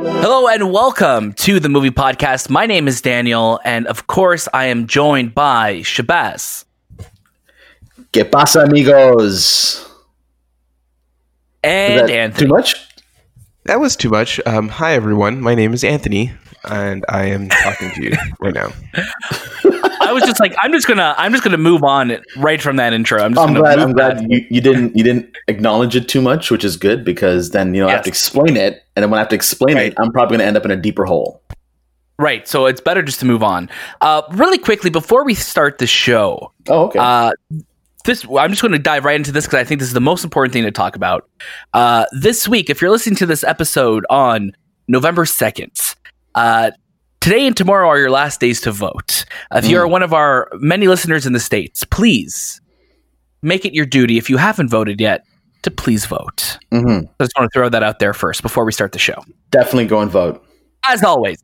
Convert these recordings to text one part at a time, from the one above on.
Hello and welcome to the movie podcast. My name is Daniel, and of course, I am joined by Shahbaz. ¿Qué pasa, amigos? And Is that Anthony. Too much? That was too much. Um, hi, everyone. My name is Anthony, and I am talking to you right now. I was just like, I'm just gonna, I'm just gonna move on right from that intro. I'm just I'm gonna glad. I'm glad you, you didn't you didn't acknowledge it too much, which is good because then you know I have to explain it, and then when I have to explain Right. it, I'm probably going to end up in a deeper hole. Right, so it's better just to move on. Uh, really quickly before we start the show, Oh, okay. Uh, this I'm just going to dive right into this because I think this is the most important thing to talk about. Uh, this week, if you're listening to this episode on November second, uh, today and tomorrow are your last days to vote. If Mm. you're one of our many listeners in the states, please make it your duty if you haven't voted yet to please vote. hmm I just want to throw that out there first before we start the show. Definitely go and vote. As always,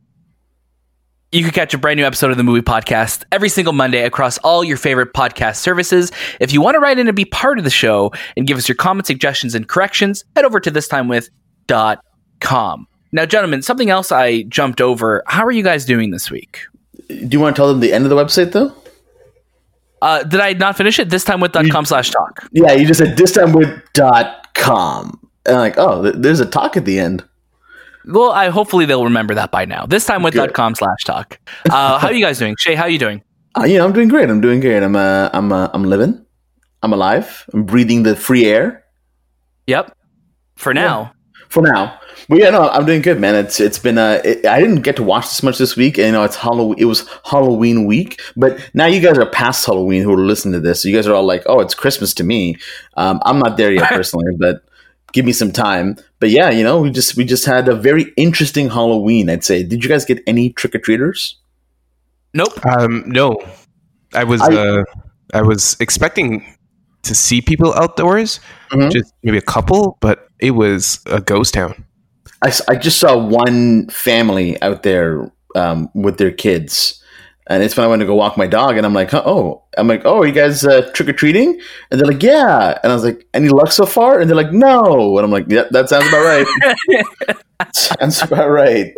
you can catch a brand new episode of the movie podcast every single Monday across all your favorite podcast services. If you want to write in and be part of the show and give us your comments, suggestions, and corrections, head over to thistimewith.com. Now, gentlemen, something else I jumped over. How are you guys doing this week? Do you want to tell them the end of the website though? Uh, did I not finish it? This time with .com slash talk. Yeah, you just said this time with dot com, and like, oh, th- there's a talk at the end. Well, I hopefully they'll remember that by now. this time with com slash talk. Uh, how are you guys doing? Shay, how are you doing? Uh, know, I'm doing great. I'm doing great. I'm uh, I'm uh, I'm living. I'm alive. I'm breathing the free air Yep. For now. For now. But yeah, no, I'm doing good, man. It's it's been uh, it, I didn't get to watch this much this week, and you know, it's Halloween. It was Halloween week, but now you guys are past Halloween who are listening to this. So you guys are all like, oh, it's Christmas to me. Um, I'm not there yet personally, but give me some time. But yeah, you know, we just we just had a very interesting Halloween. I'd say. Did you guys get any trick or treaters? Nope. Um, no, I was I- uh, I was expecting to see people outdoors, Mhm. just maybe a couple, but it was a ghost town. I just saw one family out there um, with their kids. And it's when I went to go walk my dog, and I'm like, oh, I'm like, oh, are you guys uh, trick or treating? And they're like, yeah. And I was like, any luck so far? And they're like, no. And I'm like, yeah, that sounds about right. sounds about right.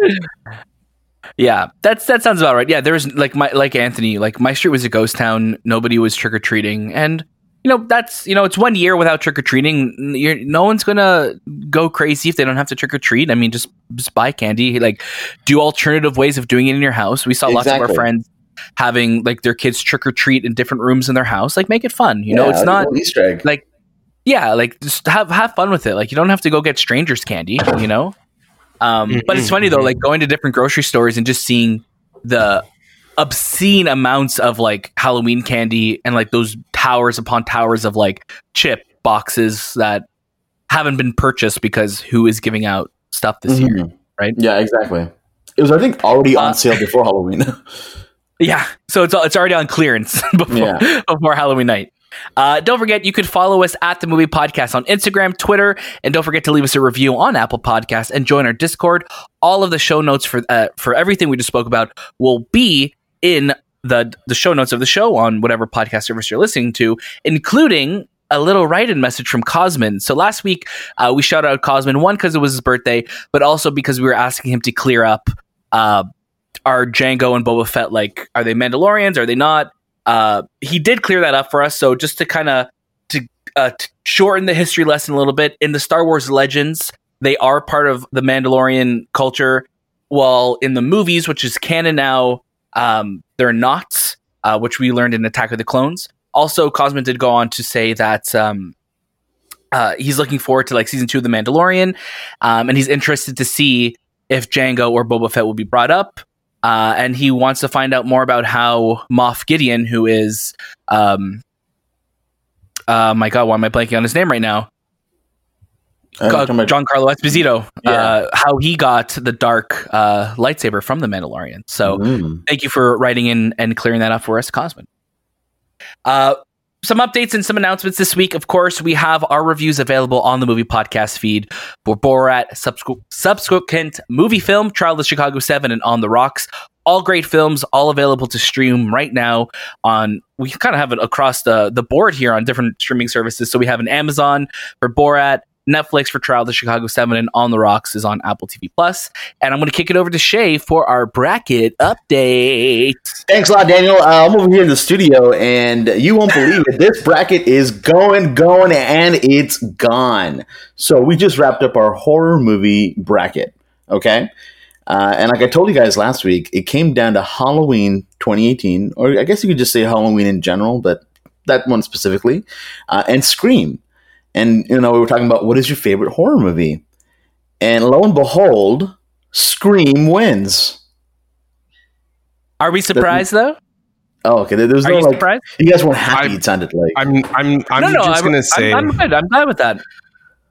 Yeah, that's that sounds about right. Yeah, there was like my like Anthony, like my street was a ghost town. Nobody was trick or treating, and you know that's you know it's one year without trick or treating. No one's gonna go crazy if they don't have to trick or treat. I mean, just just buy candy. Like, do alternative ways of doing it in your house. We saw lots of our friends having like their kids trick or treat in different rooms in their house. Like, make it fun. You know, it's not Easter egg. like yeah, like just have have fun with it. Like you don't have to go get strangers candy, you know. Um, but it's funny though, like going to different grocery stores and just seeing the obscene amounts of like Halloween candy and like those towers upon towers of like chip boxes that haven't been purchased because who is giving out stuff this year? Mhm. right? Yeah, exactly. It was, I think, already Uh, on sale before Halloween. Yeah, so it's it's already on clearance before Yeah. before Halloween night. Uh, don't forget, you could follow us at the Movie Podcast on Instagram, Twitter, and don't forget to leave us a review on Apple Podcasts and join our Discord. All of the show notes for uh, for everything we just spoke about will be in the the show notes of the show on whatever podcast service you're listening to, including a little write-in message from Cosmin. So last week uh, we shout out Cosmin one because it was his birthday, but also because we were asking him to clear up. Uh, are Jango and Boba Fett like are they Mandalorians? Are they not? Uh, he did clear that up for us. So just to kind of to, uh, to shorten the history lesson a little bit, in the Star Wars Legends, they are part of the Mandalorian culture. While in the movies, which is canon now, um, they're not, uh, which we learned in Attack of the Clones. Also, Cosmin did go on to say that um, uh, he's looking forward to like season two of The Mandalorian, um, and he's interested to see if Jango or Boba Fett will be brought up. Uh, and he wants to find out more about how Moff Gideon, who is, um, uh, my God, why am I blanking on his name right now? Uh, about- Giancarlo Esposito. Yeah. Uh, how he got the dark uh, lightsaber from the Mandalorian. So Mm. thank you for writing in and clearing that up for us, Cosmin. Uh, some updates and some announcements this week. Of course, we have our reviews available on the movie podcast feed for Borat, subsequ- subsequent movie film, Trial of the Chicago 7, and On the Rocks. All great films, all available to stream right now on we kind of have it across the, the board here on different streaming services. So we have an Amazon for Borat, Netflix for Trial of the Chicago Seven, and On the Rocks is on Apple TV Plus. And I'm going to kick it over to Shay for our bracket update. Thanks a lot, Daniel. Uh, I'm over here in the studio, and you won't believe it. This bracket is going, going, and it's gone. So we just wrapped up our horror movie bracket. Okay. Uh, and like I told you guys last week, it came down to Halloween 2018, or I guess you could just say Halloween in general, but that one specifically, uh, and Scream. And you know, we were talking about what is your favorite horror movie, and lo and behold, Scream wins. Are we surprised though? Oh, okay. There was Are no you like surprised? you guys weren't happy. I'm- it sounded like I'm I'm I'm no, no. just I'm, gonna I'm- say I'm, good. I'm glad with that.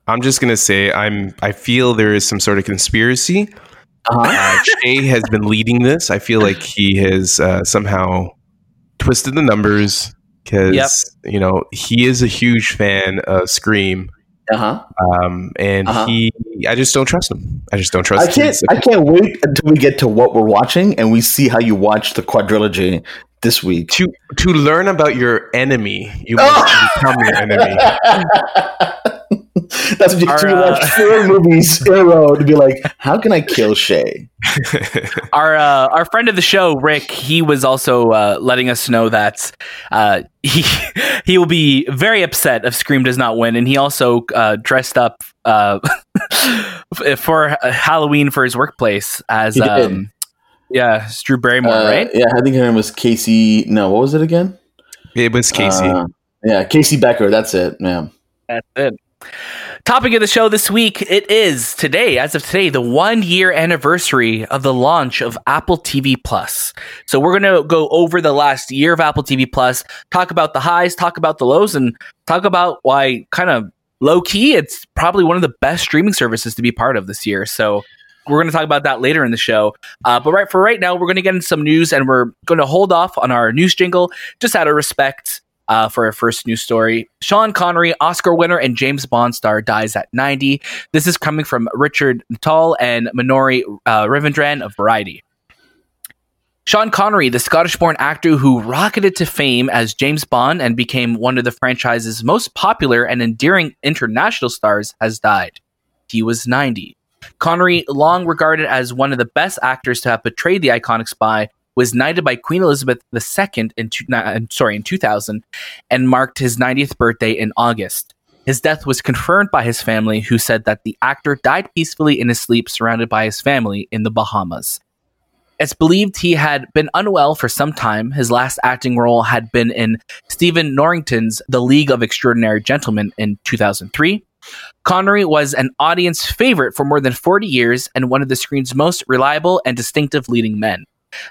I'm just gonna say I'm I feel there is some sort of conspiracy. uh-huh. Uh, Shay has been leading this. I feel like he has uh, somehow twisted the numbers because Yep. you know he is a huge fan of Scream, uh-huh. um, and Uh-huh. he I just don't trust him. I just don't trust. I can't. I can't wait until we get to what we're watching and we see how you watch the quadrilogy this week. to to learn about your enemy, you Oh! must become your enemy. That's what you, Our, so you uh, watch four movies in a row to be like, how can I kill Shay? Our uh, our friend of the show, Rick, he was also uh, letting us know that uh, he he will be very upset if Scream does not win, and he also uh, dressed up uh, for Halloween for his workplace as He did. um, yeah, it's Drew Barrymore, Uh, right? Yeah, I think her name was Casey. No, what was it again? it was Casey. Uh, yeah, Casey Becker. That's it. Yeah. That's it. Topic of the show this week it is today, as of today, the one year anniversary of the launch of Apple TV Plus. So we're gonna go over the last year of Apple TV Plus, talk about the highs, talk about the lows, and talk about why kind of low key it's probably one of the best streaming services to be part of this year. So we're going to talk about that later in the show. Uh, but right for right now, we're going to get into some news, and we're going to hold off on our news jingle just out of respect uh, for our first news story. Sean Connery, Oscar winner and James Bond star, dies at 90. This is coming from Richard Natale and Manori uh, Ravindran of Variety. Sean Connery, the Scottish born actor who rocketed to fame as James Bond and became one of the franchise's most popular and endearing international stars, has died. He was 90. Connery, long regarded as one of the best actors to have portrayed the iconic spy, was knighted by Queen Elizabeth II in, two, sorry, in 2000 and marked his 90th birthday in August. His death was confirmed by his family, who said that the actor died peacefully in his sleep surrounded by his family in the Bahamas. It's believed he had been unwell for some time. His last acting role had been in Stephen Norrington's The League of Extraordinary Gentlemen in 2003. Connery was an audience favorite for more than 40 years and one of the screen's most reliable and distinctive leading men.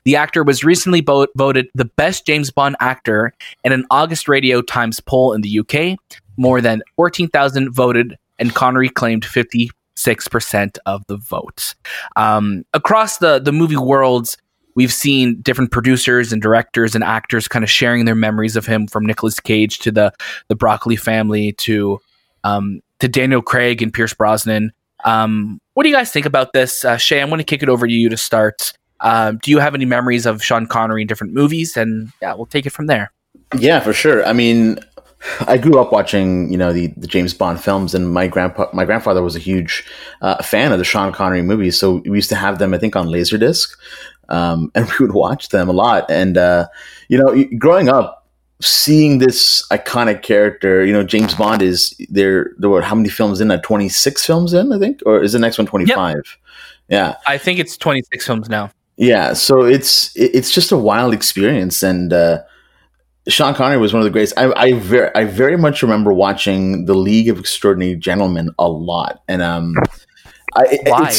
The actor was recently bo- voted the best James Bond actor in an August Radio Times poll in the UK. More than 14,000 voted, and Connery claimed 56% of the vote. Um, across the, the movie worlds, we've seen different producers and directors and actors kind of sharing their memories of him from Nicolas Cage to the, the Broccoli family to, um, to Daniel Craig and Pierce Brosnan. Um, what do you guys think about this? Uh, Shay, I'm going to kick it over to you to start. Um, do you have any memories of Sean Connery in different movies? And yeah, we'll take it from there. Yeah, for sure. I mean, I grew up watching, you know, the, the James Bond films, and my grandpa, my grandfather was a huge uh, fan of the Sean Connery movies. So we used to have them, I think, on Laserdisc, um, and we would watch them a lot. And uh, you know, growing up, seeing this iconic character, you know, James Bond is there. There were how many films in that? Twenty six films in, I think, or is the next one twenty five? Yeah, I think it's 26 films now. Yeah. So it's it's just a wild experience, and uh, Sean Connery was one of the greatest. I I very I very much remember watching the League of Extraordinary Gentlemen a lot, and um, I, Why?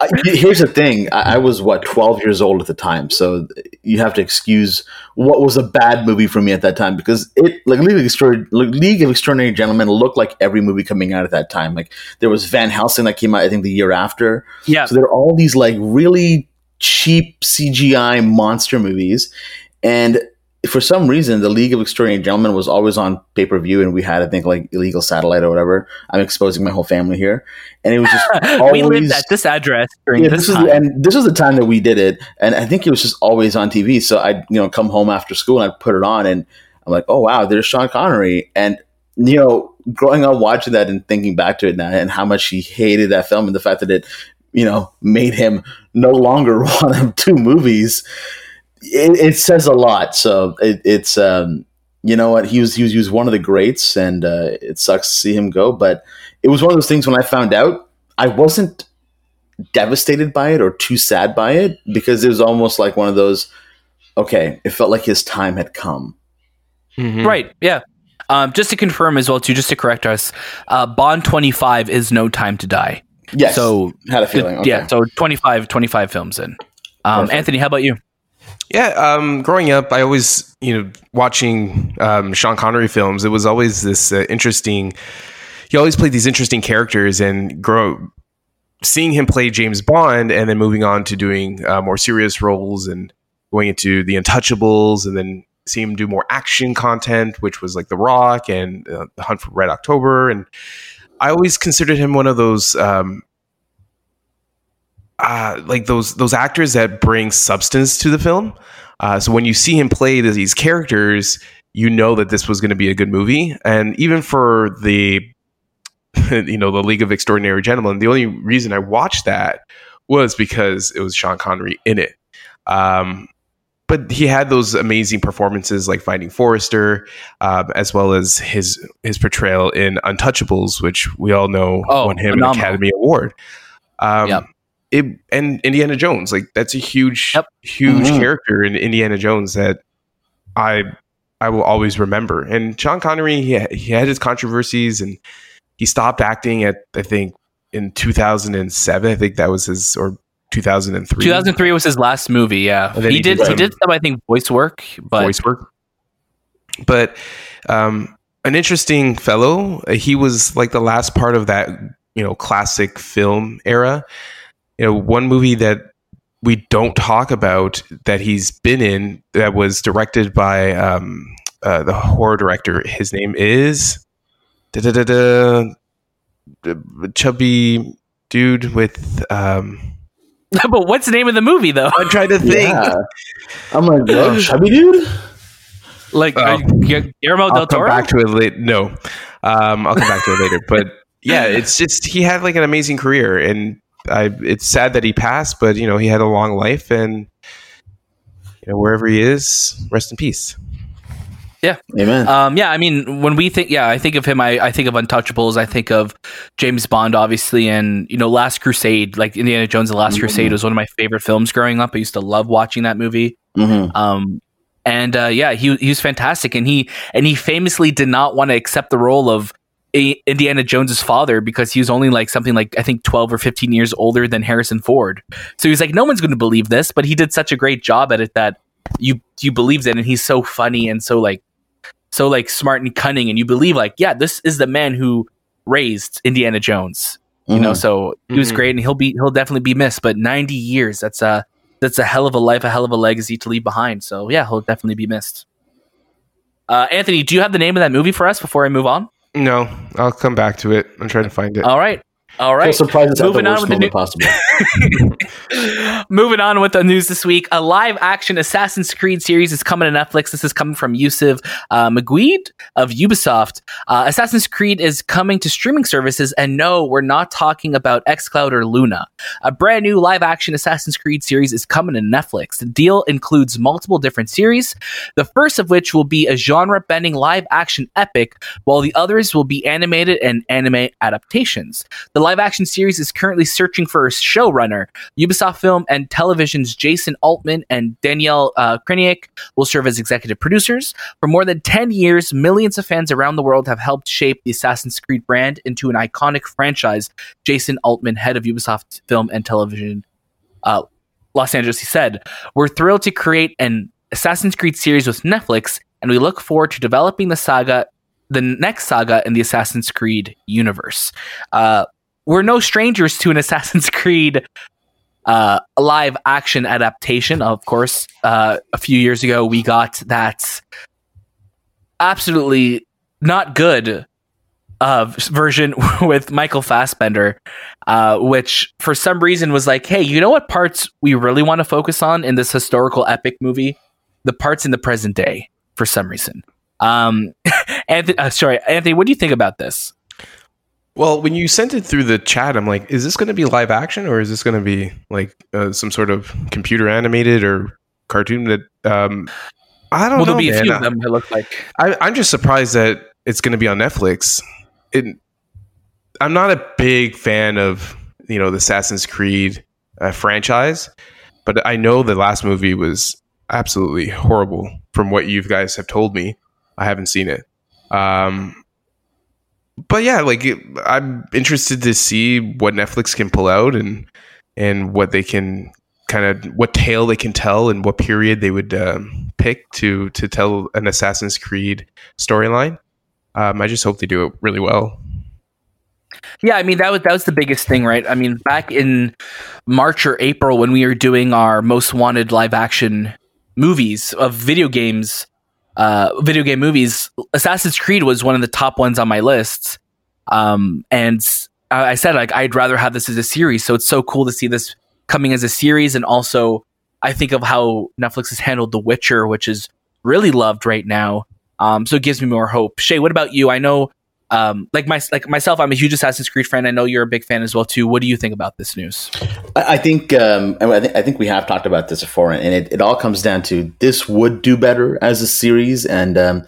I, here's the thing: I, I was what 12 years old at the time, so you have to excuse what was a bad movie for me at that time because it like League of Extraordinary, League of Extraordinary Gentlemen looked like every movie coming out at that time. Like there was Van Helsing that came out, I think, the year after. Yeah. So there are all these like really cheap CGI monster movies, and for some reason, the League of Extraordinary Gentlemen was always on pay per view, and we had I think like illegal satellite or whatever. I'm exposing my whole family here, and it was just we lived at this address during yeah, this, this is time. and this was the time that we did it, and I think it was just always on TV. So I'd you know come home after school and I'd put it on, and I'm like, oh wow, there's Sean Connery, and you know growing up watching that and thinking back to it now and how much he hated that film and the fact that it, you know, made him no longer want to two movies, it, it says a lot. So it, it's, um, you know what, he was, he was, he was one of the greats and uh, it sucks to see him go. But it was one of those things when I found out, I wasn't devastated by it or too sad by it because it was almost like one of those, okay, it felt like his time had come. Mm-hmm. Right. Yeah. Um, just to confirm as well, too, just to correct us, uh, Bond 25 is No Time to Die. Yes. So, had a feeling. Okay. Yeah. So 25, 25 films in. Um, Anthony, how about you? Yeah, um, growing up, I always, you know, watching um, Sean Connery films, it was always this uh, interesting. He always played these interesting characters, and grow seeing him play James Bond, and then moving on to doing uh, more serious roles and going into the Untouchables, and then see him do more action content, which was like The Rock and uh, The Hunt for Red October. And I always considered him one of those, um, uh, like those those actors that bring substance to the film. Uh, so when you see him play these characters, you know that this was going to be a good movie. And even for the, you know, the League of Extraordinary Gentlemen, the only reason I watched that was because it was Sean Connery in it. Um, but he had those amazing performances like Finding Forrester, um, as well as his his portrayal in Untouchables, which we all know Oh, won him phenomenal. an Academy Award. Um, Yep. it, and Indiana Jones, like that's a huge, Yep. huge Mhm. character in Indiana Jones that I I will always remember. And Sean Connery, he, he had his controversies, and he stopped acting at I think in 2007. I think that was his or 2003 2003 was his last movie. Yeah, he, he did. He some- did some, I think, voice work, but voice work. But um, an interesting fellow. Uh, He was like the last part of that, you know, classic film era. You know, one movie that we don't talk about that he's been in that was directed by um, uh, the horror director. His name is da-da-da-da, chubby dude with. Um, but what's the name of the movie though? I'm trying to think. Yeah. I'm like, oh, chubby dude? Like Oh. uh, Gu- Guillermo I'll del come Toro. back to it later. No, um, I'll come back to it later. But yeah, it's just he had like an amazing career, and I, it's sad that he passed. But you know, he had a long life, and you know, wherever he is, rest in peace. Amen. Um, yeah, I mean, when we think, yeah, I think of him. I, I think of Untouchables. I think of James Bond, obviously, and you know, Last Crusade. Like Indiana Jones: The Last Mhm. Crusade was one of my favorite films growing up. I used to love watching that movie. hmm Um, and uh, yeah, he he was fantastic, and he and he famously did not want to accept the role of a- Indiana Jones's father because he was only like something like I think twelve or fifteen years older than Harrison Ford. So he was like, no one's going to believe this, but he did such a great job at it that you you believed it, and he's so funny and so like so like smart and cunning, and you believe like, yeah, this is the man who raised Indiana Jones. You know, so he was Mhm. great, and he'll be he'll definitely be missed. But ninety years, that's a that's a hell of a life, a hell of a legacy to leave behind. So yeah, he'll definitely be missed. Uh, Anthony, do you have the name of that movie for us before I move on? No, I'll come back to it. I'm trying to find it. All right, all Right. right. So surprised it's the Moving on with the new- possible. Moving on with the news this week, a live action Assassin's Creed series is coming to Netflix. This is coming from Yusuf uh, Maguid of Ubisoft. Uh, Assassin's Creed is coming to streaming services, and no, we're not talking about xCloud or Luna. A brand new live action Assassin's Creed series is coming to Netflix. The deal includes multiple different series, the first of which will be a genre bending live action epic, while the others will be animated and anime adaptations. The live action series is currently searching for a showrunner. Ubisoft Film and Television's Jason Altman and Danielle uh, Kreinik will serve as executive producers. For more than 10 years, millions of fans around the world have helped shape the Assassin's Creed brand into an iconic franchise. Jason Altman, head of Ubisoft Film and Television, uh, Los Angeles, he said, We're thrilled to create an Assassin's Creed series with Netflix, and we look forward to developing the saga, the next saga in the Assassin's Creed universe. Uh, we're no strangers to an Assassin's Creed uh, live action adaptation. Of course, uh, a few years ago, we got that absolutely not good uh, version with Michael Fassbender, uh, which for some reason was like, hey, you know what parts we really want to focus on in this historical epic movie? The parts in the present day, for some reason. Um, Anthony, uh, sorry, Anthony, what do you think about this? Well, when you sent it through the chat, I'm like, is this going to be live action or is this going to be like uh, some sort of computer animated or cartoon that um, I don't well, know. there'll be a few of them. It looks like. I, I'm just surprised that it's going to be on Netflix. It, I'm not a big fan of you know the Assassin's Creed uh, franchise, but I know the last movie was absolutely horrible. From what you guys have told me, I haven't seen it. Um, but yeah, like it, I'm interested to see what Netflix can pull out and and what they can kind of what tale they can tell and what period they would um, pick to to tell an Assassin's Creed storyline. Um, I just hope they do it really well. Yeah, I mean that was that was the biggest thing, right? I mean, back in March or April when we were doing our most wanted live action movies of video games, uh, video game movies, Assassin's Creed was one of the top ones on my list. Um, and I I said like I'd rather have this as a series, so it's so cool to see this coming as a series, and also I think of how Netflix has handled The Witcher, which is really loved right now. Um, so it gives me more hope. Shay, what about you? I know um, like my like myself, I'm a huge Assassin's Creed fan. I know you're a big fan as well too. What do you think about this news? I, I think um, I, think I think we have talked about this before, and it, it all comes down to this would do better as a series, and um,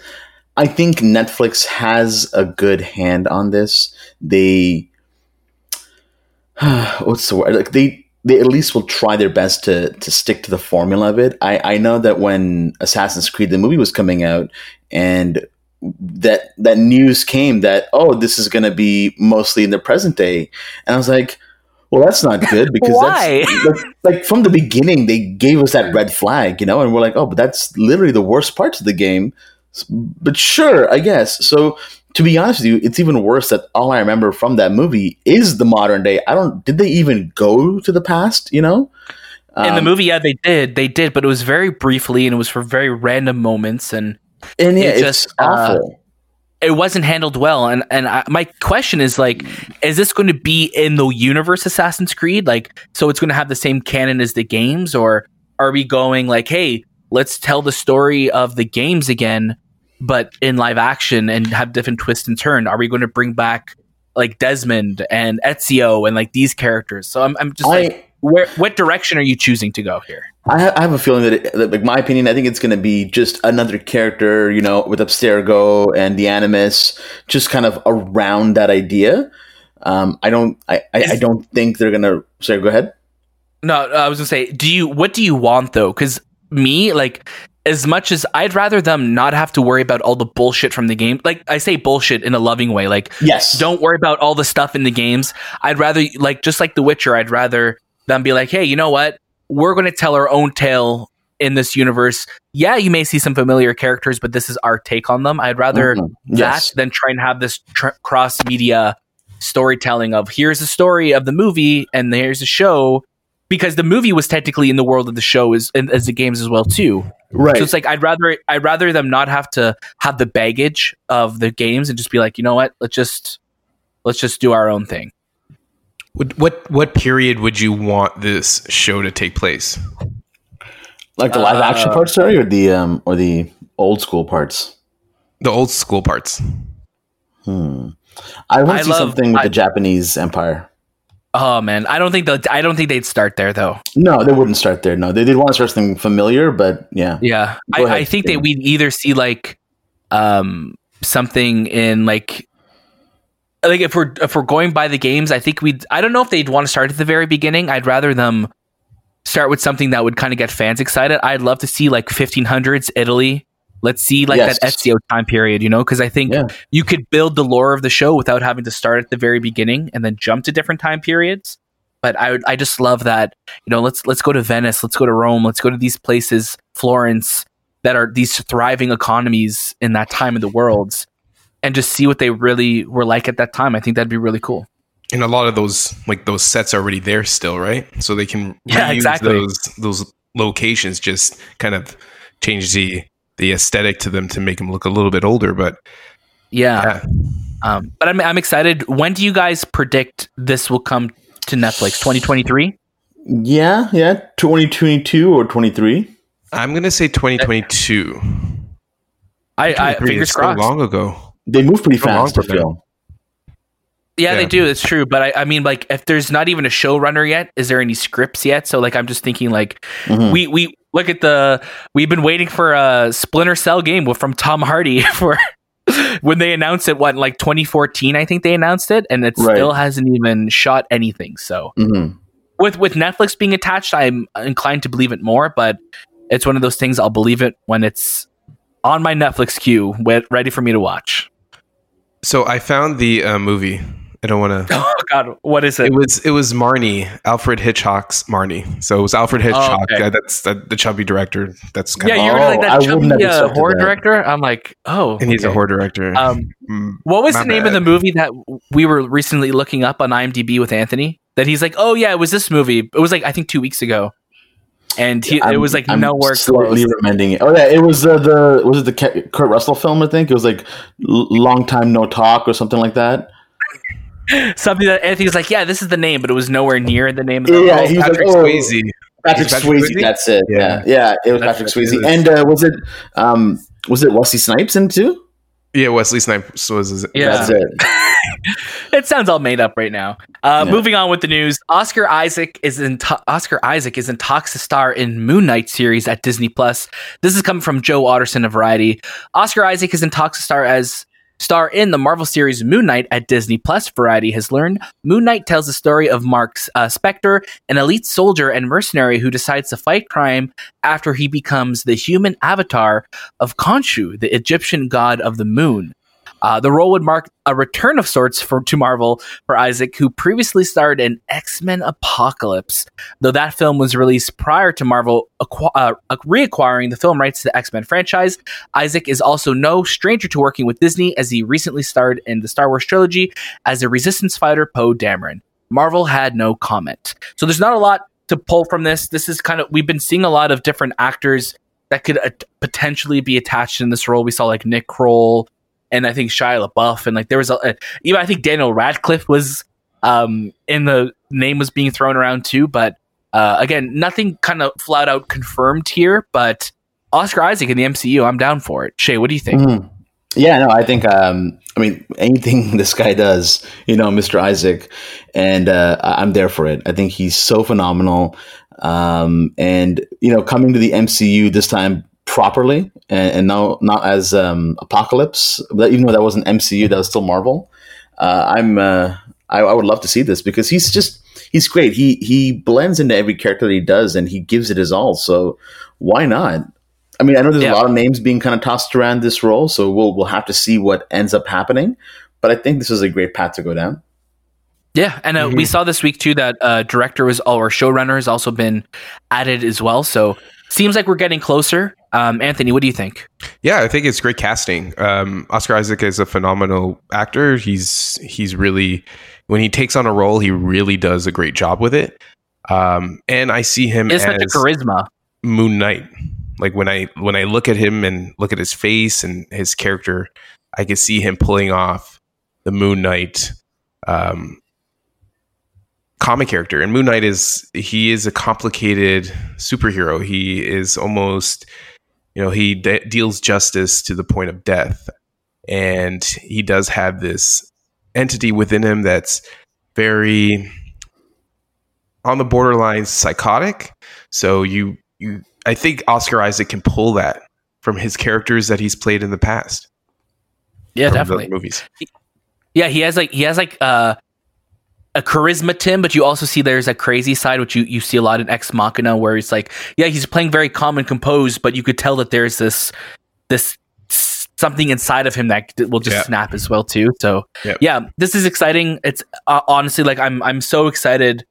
I think Netflix has a good hand on this. They what's the word? Like they they at least will try their best to to stick to the formula of it. I I know that when Assassin's Creed the movie was coming out and that that news came that oh this is going to be mostly in the present day. And i was like well that's not good because Why? that's like, like from the beginning they gave us that red flag you know? And we're like oh but that's literally the worst parts of the game. But sure i guess. So to be honest with you it's even worse that all i remember from that movie is the modern day. I don't did they even go to the past you know? In the Um, movie, yeah, they did, they did, but it was very briefly and it was for very random moments, and and yeah it it's just, uh, awful it wasn't handled well. And and I, my question is like, is this going to be in the universe Assassin's Creed? Like, so it's going to have the same canon as the games, or are we going like, hey, let's tell the story of the games again, but in live action and have different twists and turn? Are we going to bring back like Desmond and Ezio and like these characters? So I'm I'm just I- like, where what direction are you choosing to go here? I have, I have a feeling that, it, that, like my opinion, I think it's going to be just another character, you know, with Abstergo and the Animus, just kind of around that idea. Um, I don't, I, I, I don't think they're going to. Sorry, go ahead. No, I was gonna say, do you what do you want though? Because me, like, as much as I'd rather them not have to worry about all the bullshit from the game. Like I say bullshit in a loving way. Like Yes, don't worry about all the stuff in the games. I'd rather like just like The Witcher, I'd rather them be like, hey, you know what? We're gonna tell our own tale in this universe. Yeah, you may see some familiar characters, but this is our take on them. I'd rather Mhm. that than try and have this tr- cross media storytelling of here's the story of the movie and there's the show because the movie was technically in the world of the show as as the games as well too. right. So it's like I'd rather I'd rather them not have to have the baggage of the games and just be like, you know what, let's just let's just do our own thing. What what, what period would you want this show to take place? like the live action uh, parts, sorry, or the um, or the old school parts. The old school parts. Hmm. I want to see love- something with I- the Japanese Empire. Oh man, I don't think that I don't think they'd start there though. No, they wouldn't start there. No, they did want to start something familiar, but yeah, Yeah, I, I think that we'd either see like um something in like like if we're if we're going by the games, I think we'd I don't know if they'd want to start at the very beginning. I'd rather them start with something that would kind of get fans excited. I'd love to see like 1500s Italy. Let's see like Yes. that Ezio time period, you know, because I think Yeah. you could build the lore of the show without having to start at the very beginning and then jump to different time periods. But I would, I just love that, you know, let's let's go to Venice, let's go to Rome, let's go to these places, Florence, that are these thriving economies in that time of the world, and just see what they really were like at that time. I think that'd be really cool. And a lot of those like those sets are already there still, right? So they can Yeah, reuse exactly. those those locations, just kind of change the the aesthetic to them to make them look a little bit older. But Yeah. yeah, Um, but I'm I'm excited. When do you guys predict this will come to Netflix? 2023? yeah, yeah. Twenty twenty two or twenty three. I'm gonna say 2022. I, I 2023 fingers is so long ago. They move pretty fast to for film. Yeah, Yeah. they do. It's true. But I, I mean, like, if there's not even a showrunner yet, is there any scripts yet? So, like, I'm just thinking, like, Mhm. we we look at the we've been waiting for a Splinter Cell game from Tom Hardy for when they announced it. What like 2014? I think they announced it, and it Right. still hasn't even shot anything. So, Mhm. with with Netflix being attached, I'm inclined to believe it more. But it's one of those things I'll believe it when it's on my Netflix queue, ready for me to watch. So I found the uh, movie. I don't want to. Oh God, what is it? It was it was Marnie, Alfred Hitchcock's Marnie. So it was Alfred Hitchcock. okay. uh, that's uh, the chubby director. That's kind yeah, of, you were Oh, like that wouldn't chubby uh, horror that. director. I'm like, oh, and he's a horror director. Um, Mm, what was My the name bad. of the movie that we were recently looking up on IMDb with Anthony? That he's like, oh yeah, it was this movie. It was like I think two weeks ago, and he, it was like I'm nowhere slightly close. remembering it. Oh yeah, it was uh, the was it the Kurt Russell film? I think it was like Long Time No Talk or something like that. Something that Anthony's like, yeah, this is the name, but it was nowhere near the name of the Yeah, movie. he was Patrick like, oh, Swayze. Patrick, Patrick Swayze, Swayze? That's it. Yeah, Yeah. yeah, it was That's Patrick what Swayze. is. And uh, was it um was it Wesley Snipes in too? Yeah, Wesley Snipes was. His, Yeah. That's it. it sounds all made up right now. Uh, Yeah. Moving on with the news, Oscar Isaac is in to- Oscar Isaac is in talks to star in Moon Knight series at Disney Plus. This is coming from Joe Otterson of Variety. Oscar Isaac is in talks to star as star in the Marvel series Moon Knight at Disney Plus. Variety has learned Moon Knight tells the story of Mark uh, Spector, an elite soldier and mercenary who decides to fight crime after he becomes the human avatar of Khonshu, the Egyptian god of the moon. Uh, the role would mark a return of sorts for to Marvel for Isaac, who previously starred in X Men Apocalypse. Though that film was released prior to Marvel acqu- uh, reacquiring the film rights to the X Men franchise, Isaac is also no stranger to working with Disney, as he recently starred in the Star Wars trilogy as a Resistance fighter, Poe Dameron. Marvel had no comment, so there's not a lot to pull from this. This is kind of we've been seeing a lot of different actors that could uh, potentially be attached in this role. We saw like Nick Kroll and I think Shia LaBeouf, and like there was a, a even I think Daniel Radcliffe was um in the name was being thrown around too, but uh, again, nothing kind of flat out confirmed here. But Oscar Isaac in the MCU, I'm down for it. Shay, what do you think? Mhm. Yeah, no, I think um, I mean anything this guy does, you know, Mr. Isaac, and uh, I'm there for it. I think he's so phenomenal, um, and you know, coming to the MCU this time properly, and, and now not as um, Apocalypse, but even though that wasn't MCU, that was still Marvel. Uh, I'm uh, I, I would love to see this because he's just he's great. He he blends into every character that he does, and he gives it his all. So why not? I mean, I know there's Yeah. a lot of names being kind of tossed around this role, so we'll we'll have to see what ends up happening. But I think this is a great path to go down. Yeah, and uh, we saw this week too that uh, director was or showrunner has also been added as well. So seems like we're getting closer. Um, Anthony, what do you think? Yeah, I think it's great casting. Um, Oscar Isaac is a phenomenal actor. He's he's really when he takes on a role, he really does a great job with it. Um, and I see him It's such a as charisma. Moon Knight. Like when I when I look at him and look at his face and his character, I can see him pulling off the Moon Knight um, comic character. And Moon Knight is he is a complicated superhero. He is almost you know he de- deals justice to the point of death, and he does have this entity within him that's very on the borderline psychotic. So you you I think Oscar Isaac can pull that from his characters that he's played in the past. Yeah, definitely. movies. Yeah, he has like he has like uh, a charisma Tim, but you also see there's a crazy side which you you see a lot in Ex Machina where it's like yeah he's playing very calm and composed, but you could tell that there's this this something inside of him that will just Yeah. snap as well too. So Yeah. yeah, this is exciting. It's uh, honestly like I'm I'm so excited,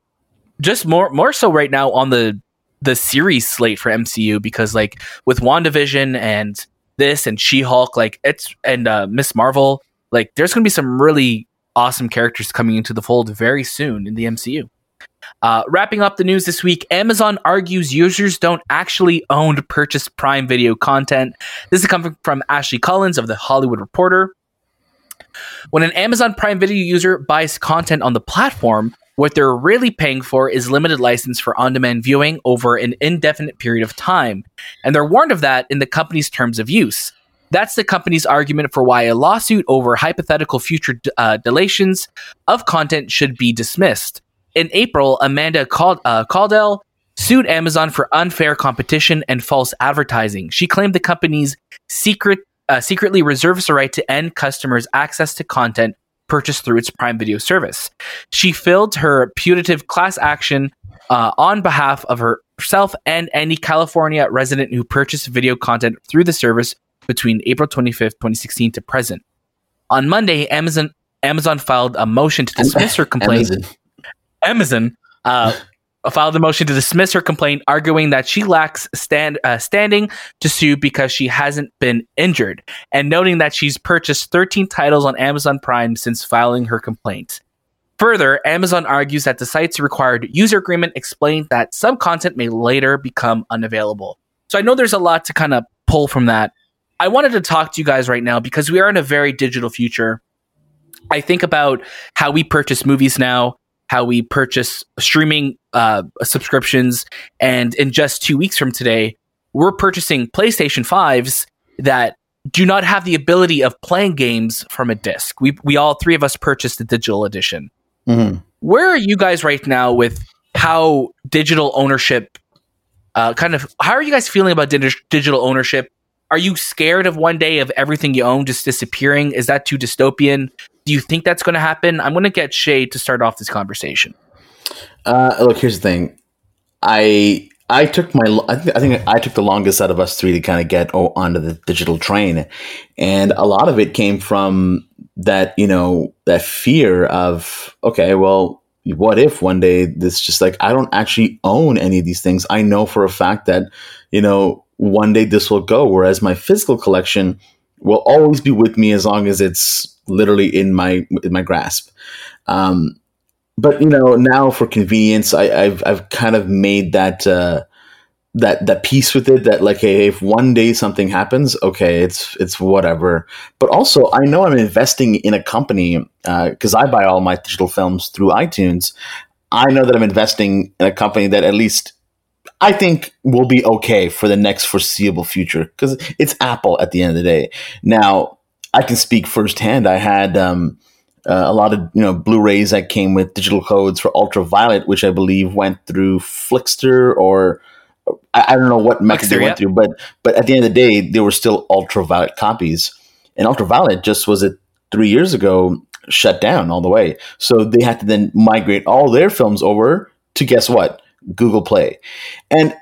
just more more so right now on the the series slate for MCU because like with WandaVision and this and She Hulk, like it's and uh, Miss Marvel, like there's gonna be some really awesome characters coming into the fold very soon in the MCU. Uh, wrapping up the news this week, Amazon argues users don't actually own purchased Prime Video content. This is coming from Ashley Cullins of the Hollywood Reporter. When an Amazon Prime Video user buys content on the platform, what they're really paying for is limited license for on demand viewing over an indefinite period of time. And they're warned of that in the company's terms of use. That's the company's argument for why a lawsuit over hypothetical future uh, deletions of content should be dismissed. In April, Amanda Cal- uh, Caldwell sued Amazon for unfair competition and false advertising. She claimed the company's secret uh, secretly reserves the right to end customers' access to content purchased through its Prime Video service. She filed her putative class action uh, on behalf of herself and any California resident who purchased video content through the service between April 25th, 2016 to present. On Monday, Amazon Amazon filed a motion to dismiss her complaint. Amazon. Amazon uh, filed a motion to dismiss her complaint, arguing that she lacks stand uh, standing to sue because she hasn't been injured, and noting that she's purchased 13 titles on Amazon Prime since filing her complaint. Further, Amazon argues that the site's required user agreement explained that some content may later become unavailable. So I know there's a lot to kind of pull from that. I wanted to talk to you guys right now because we are in a very digital future. I think about how we purchase movies now, how we purchase streaming uh, subscriptions, and in just two weeks from today, we're purchasing PlayStation 5s that do not have the ability of playing games from a disc. We, we all three of us purchased the digital edition. Mhm. Where are you guys right now with how digital ownership uh, kind of how are you guys feeling about dig- digital ownership? Are you scared of one day of everything you own just disappearing? Is that too dystopian? Do you think that's going to happen? I'm going to get Shay to start off this conversation. Uh, look, here's the thing. I I took my I think, I think I took the longest out of us three to kind of get o- onto the digital train, and a lot of it came from that you know that fear of okay, well, what if one day this just like I don't actually own any of these things. I know for a fact that you know one day this will go. Whereas my physical collection will always be with me as long as it's literally in my in my grasp. Um, but you know now for convenience I, i've i've kind of made that uh that that peace with it that like hey if one day something happens okay it's it's whatever but also i know i'm investing in a company because i buy all my digital films through itunes i know that i'm investing in a company that at least i think we'll be okay for the next foreseeable future because it's apple at the end of the day now i can speak firsthand i had um uh, a lot of you know Blu-rays that came with digital codes for ultraviolet, which I believe went through Flixster or I, I don't know what method they went yeah. through, but but at the end of the day, they were still ultraviolet copies, and ultraviolet just was it three years ago shut down all the way. So they had to then migrate all their films over to guess what Google Play, and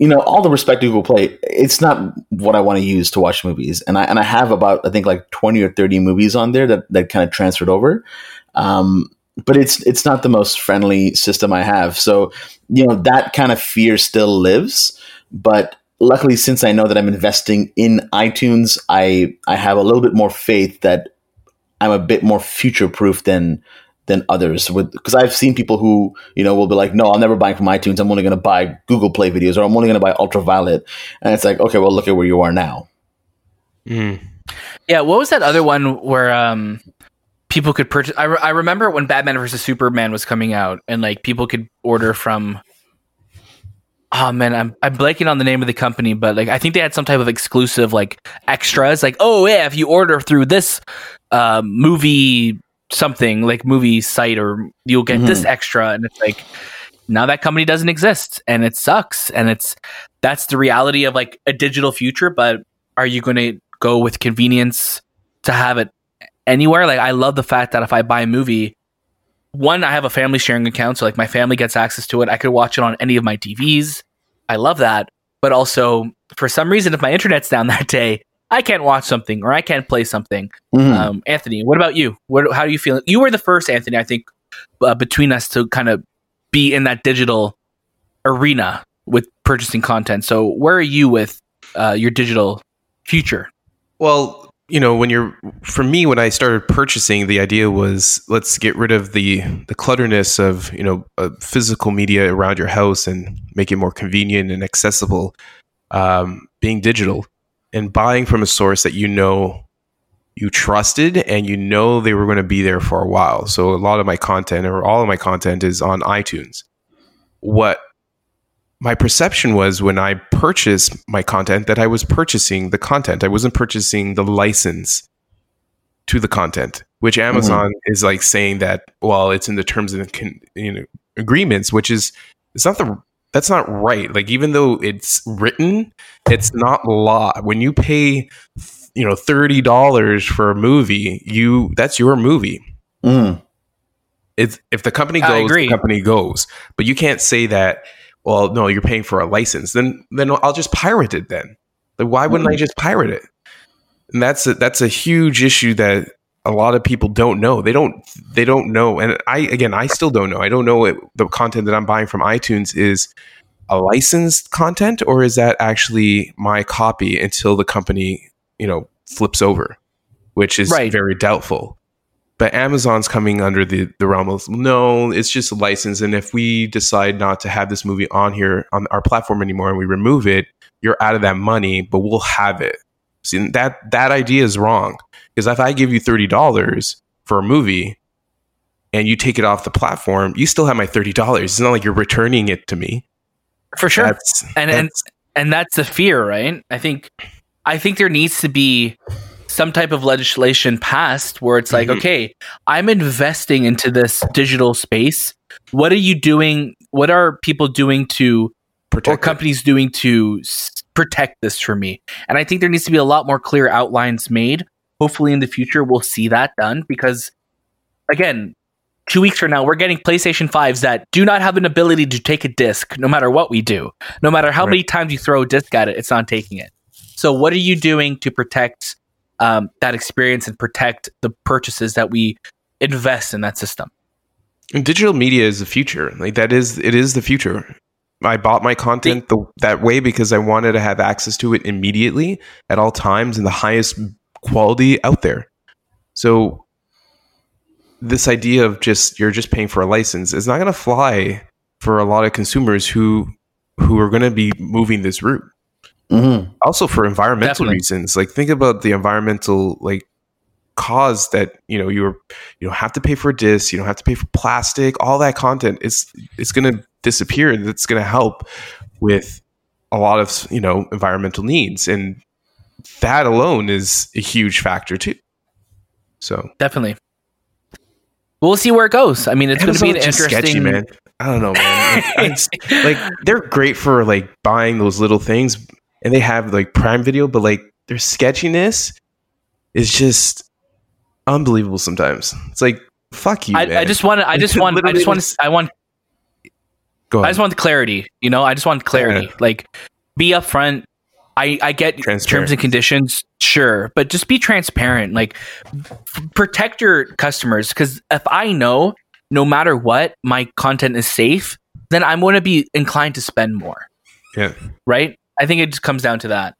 you know, all the respect to Google Play, it's not what I want to use to watch movies. And I and I have about I think like twenty or thirty movies on there that, that kind of transferred over. Um, but it's it's not the most friendly system I have. So, you know, that kind of fear still lives. But luckily since I know that I'm investing in iTunes, I I have a little bit more faith that I'm a bit more future proof than than others with because I've seen people who you know will be like, no, I'm never buying from iTunes. I'm only going to buy Google Play videos, or I'm only going to buy Ultraviolet. And it's like, okay, well, look at where you are now. Mm. Yeah, what was that other one where um people could purchase? I, re- I remember when Batman versus Superman was coming out, and like people could order from. Oh man, I'm I'm blanking on the name of the company, but like I think they had some type of exclusive like extras, like oh yeah, if you order through this uh, movie something like movie site, or you'll get this mm-hmm. extra, and it's like now that company doesn't exist, and it sucks, and it's that's the reality of like a digital future. But are you going to go with convenience to have it anywhere? Like I love the fact that if I buy a movie, one I have a family sharing account, so like my family gets access to it. I could watch it on any of my TVs. I love that. But also, for some reason, if my internet's down that day, I can't watch something or I can't play something. Mhm. Um, Anthony, what about you? What, how do you feel? You were the first, Anthony, I think, uh, between us to kind of be in that digital arena with purchasing content. So, where are you with uh, your digital future? Well, you know, when you're for me, when I started purchasing, the idea was let's get rid of the the clutterness of you know uh, physical media around your house and make it more convenient and accessible. Um, being digital and buying from a source that you know you trusted and you know they were going to be there for a while. So a lot of my content or all of my content is on iTunes. What my perception was when I purchased my content that I was purchasing the content. I wasn't purchasing the license to the content, which mm-hmm. Amazon is like saying that well, it's in the terms and con- you know agreements, which is it's not the that's not right. Like even though it's written, it's not law. When you pay you know thirty dollars for a movie, you that's your movie. Mm. It's if the company goes, the company goes. But you can't say that. Well, no, you're paying for a license. Then, then I'll just pirate it. Then, like, why wouldn't I just pirate it? And that's a, that's a huge issue that a lot of people don't know. They don't they don't know. And I again, I still don't know. I don't know if the content that I'm buying from iTunes is a licensed content or is that actually my copy until the company you know flips over, which is Right. very doubtful but Amazon's coming under the, the realm of no, it's just a license. And if we decide not to have this movie on here on our platform anymore and we remove it, you're out of that money, but we'll have it. See that that idea is wrong. Because if I give you thirty dollars for a movie and you take it off the platform, you still have my thirty dollars. It's not like you're returning it to me. For sure. That's, and and that's- and that's the fear, right? I think I think there needs to be some type of legislation passed where it's like, Mhm. okay, I'm investing into this digital space. What are you doing? What are people doing to or protect it. companies doing to protect this for me? And I think there needs to be a lot more clear outlines made. Hopefully, in the future, we'll see that done because, again, two weeks from now, we're getting PlayStation 5s that do not have an ability to take a disc no matter what we do. No matter how Right. many times you throw a disc at it, it's not taking it. So, what are you doing to protect um, that experience and protect the purchases that we invest in that system? And digital media is the future. Like that is it is the future. I bought my content the, that way because I wanted to have access to it immediately at all times and the highest quality out there. So this idea of just you're just paying for a license is not going to fly for a lot of consumers who who are going to be moving this route Mm-hmm. also for environmental Definitely. reasons like think about the environmental like cause that you know you're you don't have to pay for discs you don't have to pay for plastic all that content it's it's going to disappear and it's going to help with a lot of you know environmental needs and that alone is a huge factor too so Definitely. We'll see where it goes. I mean, it's going to be an interesting. sketchy man i don't know man like, like they're great for like buying those little things and they have like prime video but like their sketchiness is just unbelievable sometimes it's like fuck you I, man. I just want. I just want. I just want. I want. go ahead. I just want clarity. You know, I just want clarity. Yeah. Like, be upfront. I I get terms and conditions, sure, but just be transparent. Like, f- protect your customers because if I know, no matter what, my content is safe, then I'm going to be inclined to spend more. yeah right? I think it just comes down to that.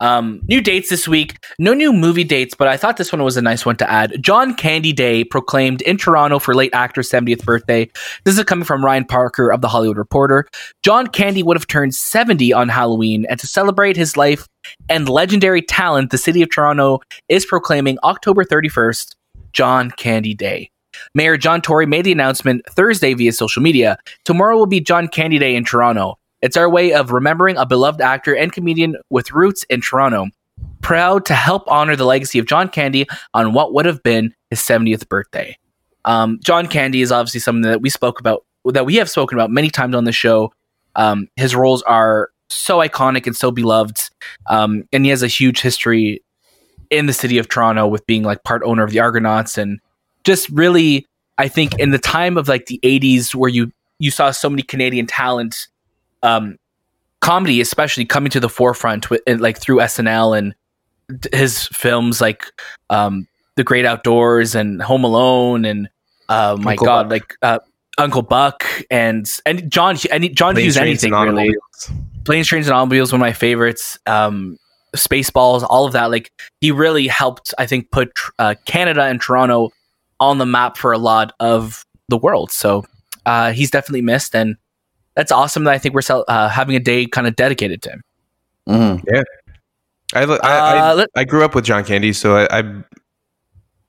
Um, new dates this week. No new movie dates, but I thought this one was a nice one to add. John Candy Day proclaimed in Toronto for late actor's 70th birthday. This is coming from Ryan Parker of The Hollywood Reporter. John Candy would have turned 70 on Halloween, and to celebrate his life and legendary talent, the city of Toronto is proclaiming October 31st John Candy Day. Mayor John Tory made the announcement Thursday via social media. Tomorrow will be John Candy Day in Toronto. It's our way of remembering a beloved actor and comedian with roots in Toronto. Proud to help honor the legacy of John Candy on what would have been his 70th birthday. Um, John Candy is obviously something that we spoke about, that we have spoken about many times on the show. Um, his roles are so iconic and so beloved, um, and he has a huge history in the city of Toronto with being like part owner of the Argonauts and just really, I think in the time of like the 80s where you you saw so many Canadian talent um, comedy, especially coming to the forefront with like through SNL and his films like um, The Great Outdoors and Home Alone and uh, my Uncle God, Buck. like uh, Uncle Buck and and John any John Planes, Hughes anything and really. Planes, Trains, and Automobiles, one of my favorites. Um, Spaceballs, all of that. Like he really helped, I think, put uh, Canada and Toronto on the map for a lot of the world. So uh, he's definitely missed, and that's awesome. That I think we're cel- uh, having a day kind of dedicated to him. Mm-hmm. I, I, I, Uh, let- I grew up with John Candy, so I, I'm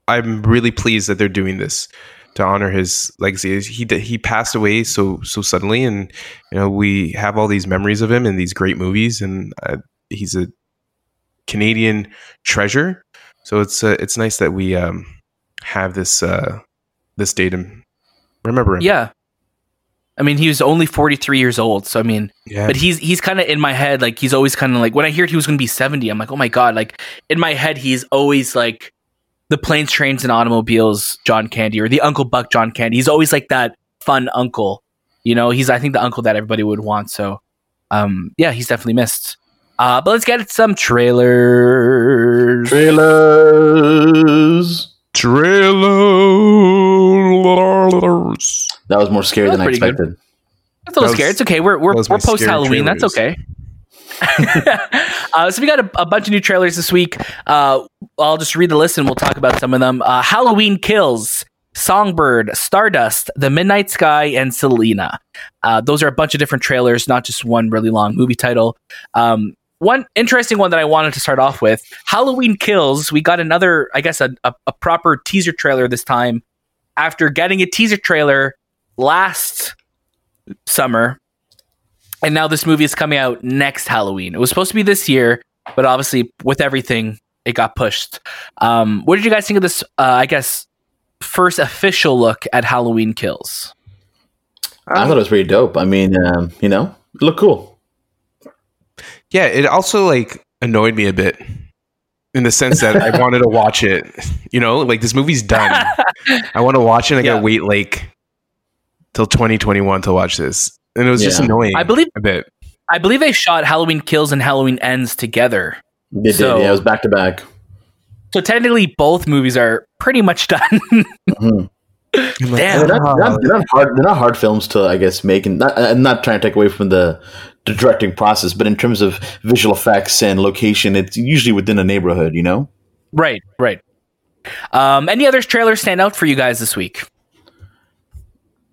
I'm really pleased that they're doing this to honor his legacy. He he passed away so so suddenly, and you know we have all these memories of him and these great movies, and uh, he's a Canadian treasure. So it's uh, it's nice that we um, have this uh, this date and remember him. Yeah. I mean, he was only 43 years old. So, I mean, yeah. but he's he's kind of in my head. Like, he's always kind of like, when I hear he was going to be 70, I'm like, oh my God. Like, in my head, he's always like the planes, trains, and automobiles John Candy or the Uncle Buck John Candy. He's always like that fun uncle. You know, he's, I think, the uncle that everybody would want. So, um, yeah, he's definitely missed. Uh, but let's get some trailers. Trailers. Trailers. That was more scary was than I pretty good. expected. That's a little That was- scary. It's okay. We're we're, we're post Halloween. That's okay. uh, so we got a, a bunch of new trailers this week. Uh, I'll just read the list and we'll talk about some of them. Uh, Halloween Kills, Songbird, Stardust, The Midnight Sky, and Selena. Uh, those are a bunch of different trailers, not just one really long movie title. Um, one interesting one that I wanted to start off with Halloween Kills. We got another, I guess, a, a, a proper teaser trailer this time after getting a teaser trailer last summer. And now this movie is coming out next Halloween. It was supposed to be this year, but obviously with everything, it got pushed. Um, what did you guys think of this? Uh, I guess first official look at Halloween Kills. I thought it was pretty dope. I mean, um, you know, it looked cool. Yeah, it also like annoyed me a bit in the sense that I wanted to watch it. You know, like this movie's done. I want to watch it. I Yeah. gotta wait like till 2021 to watch this, and it was just annoying. I believe a bit. I believe they shot Halloween Kills and Halloween Ends together. They So- did. Yeah, it was back to back. So technically, both movies are pretty much done. Mhm. Damn. They're not, they're, not, they're not hard. They're not hard films to, I guess, make. And not, I'm not trying to take away from the, the directing process, but in terms of visual effects and location, it's usually within a neighborhood. You know. right, right. Um, any other trailers stand out for you guys this week?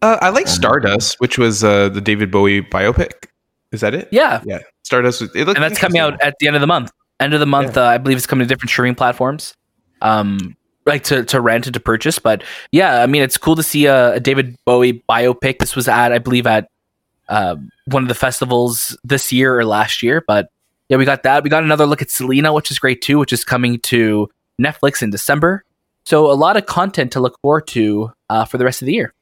Uh, I like Stardust, which was uh, the David Bowie biopic. Is that it? Yeah, Yeah, Stardust. was- It and that's coming out at the end of the month. End of the month, uh, I believe it's coming to different streaming platforms, um, like to to rent and to purchase. But yeah, I mean, it's cool to see a, a David Bowie biopic. This was at, I believe, at uh, one of the festivals this year or last year. But yeah, we got that. We got another look at Selena, which is great too, which is coming to Netflix in December. So a lot of content to look forward to uh, for the rest of the year.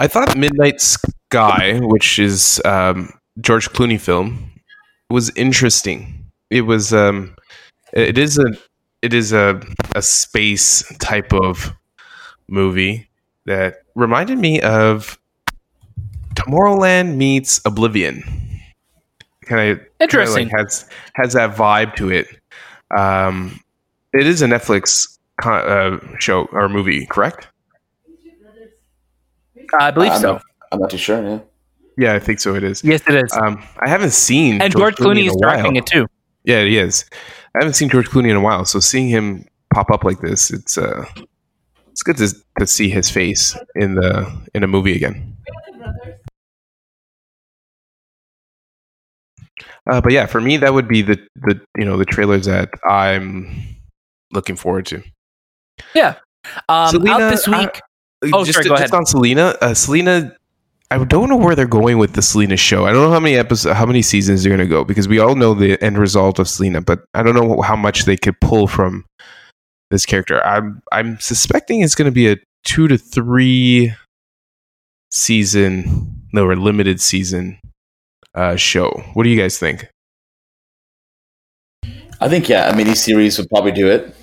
I thought Midnight Sky, which is um, George Clooney film, was interesting. It was um, it is a it is a a space type of movie that reminded me of Tomorrowland meets Oblivion. Kind of Interesting. like has has that vibe to it. Um, it is a Netflix co- uh, show or movie, correct? I believe I'm so. Not, I'm not too sure. Yeah. Yeah, I think so. It is. Yes, it is. Um, I haven't seen and George, Clooney, in is directing it too. Yeah, he is. I haven't seen George Clooney in a while, so seeing him pop up like this, it's uh, it's good to to see his face in the in a movie again. Uh, but yeah, for me, that would be the the you know the trailers that I'm looking forward to. Yeah. Um, Selena, out this I- week. Oh, just sorry, go just ahead. on Selena, uh, Selena. I don't know where they're going with the Selena show. I don't know how many episodes, how many seasons they're going to go because we all know the end result of Selena, but I don't know how much they could pull from this character. I'm I'm suspecting it's going to be a two to three season, no, or limited season uh, show. What do you guys think? I think yeah, a mini series would probably do it.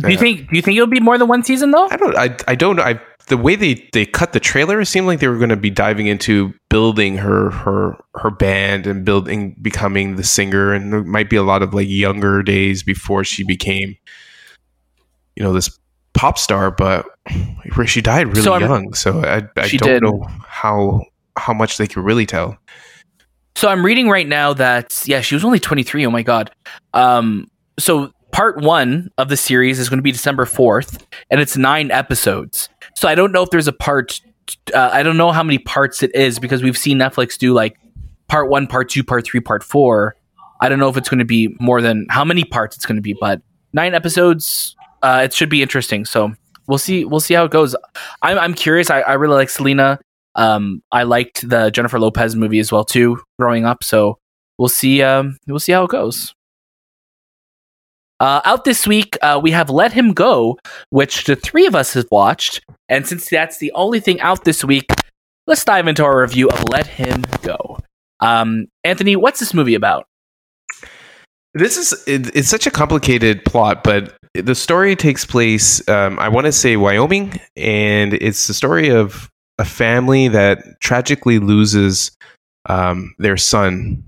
Do you think? Do you think it'll be more than one season though? I don't. I. I don't. I. The way they they cut the trailer, it seemed like they were going to be diving into building her her her band and building becoming the singer, and there might be a lot of like younger days before she became, you know, this pop star. But she died really So young, so I I don't did. know how how much they could really tell. So I'm reading right now that yeah, she was only 23. Oh my god. Um, so part one of the series is going to be December 4th, and it's nine episodes. So I don't know if there's a part. Uh, I don't know how many parts it is because we've seen Netflix do like part one, part two, part three, part four. I don't know if it's going to be more than how many parts it's going to be, but nine episodes. Uh, it should be interesting. So we'll see we'll see how it goes. I'm I'm curious. I, I really like Selena. Um, I liked the Jennifer Lopez movie as well too growing up. So we'll see. Um, we'll see how it goes. Uh, out this week, uh, we have Let Him Go, which the three of us have watched. And since that's the only thing out this week, let's dive into our review of Let Him Go. Um, Anthony, what's this movie about? This is it, it's such a complicated plot, but the story takes place. Um, I want to say Wyoming, and it's the story of a family that tragically loses um, their son,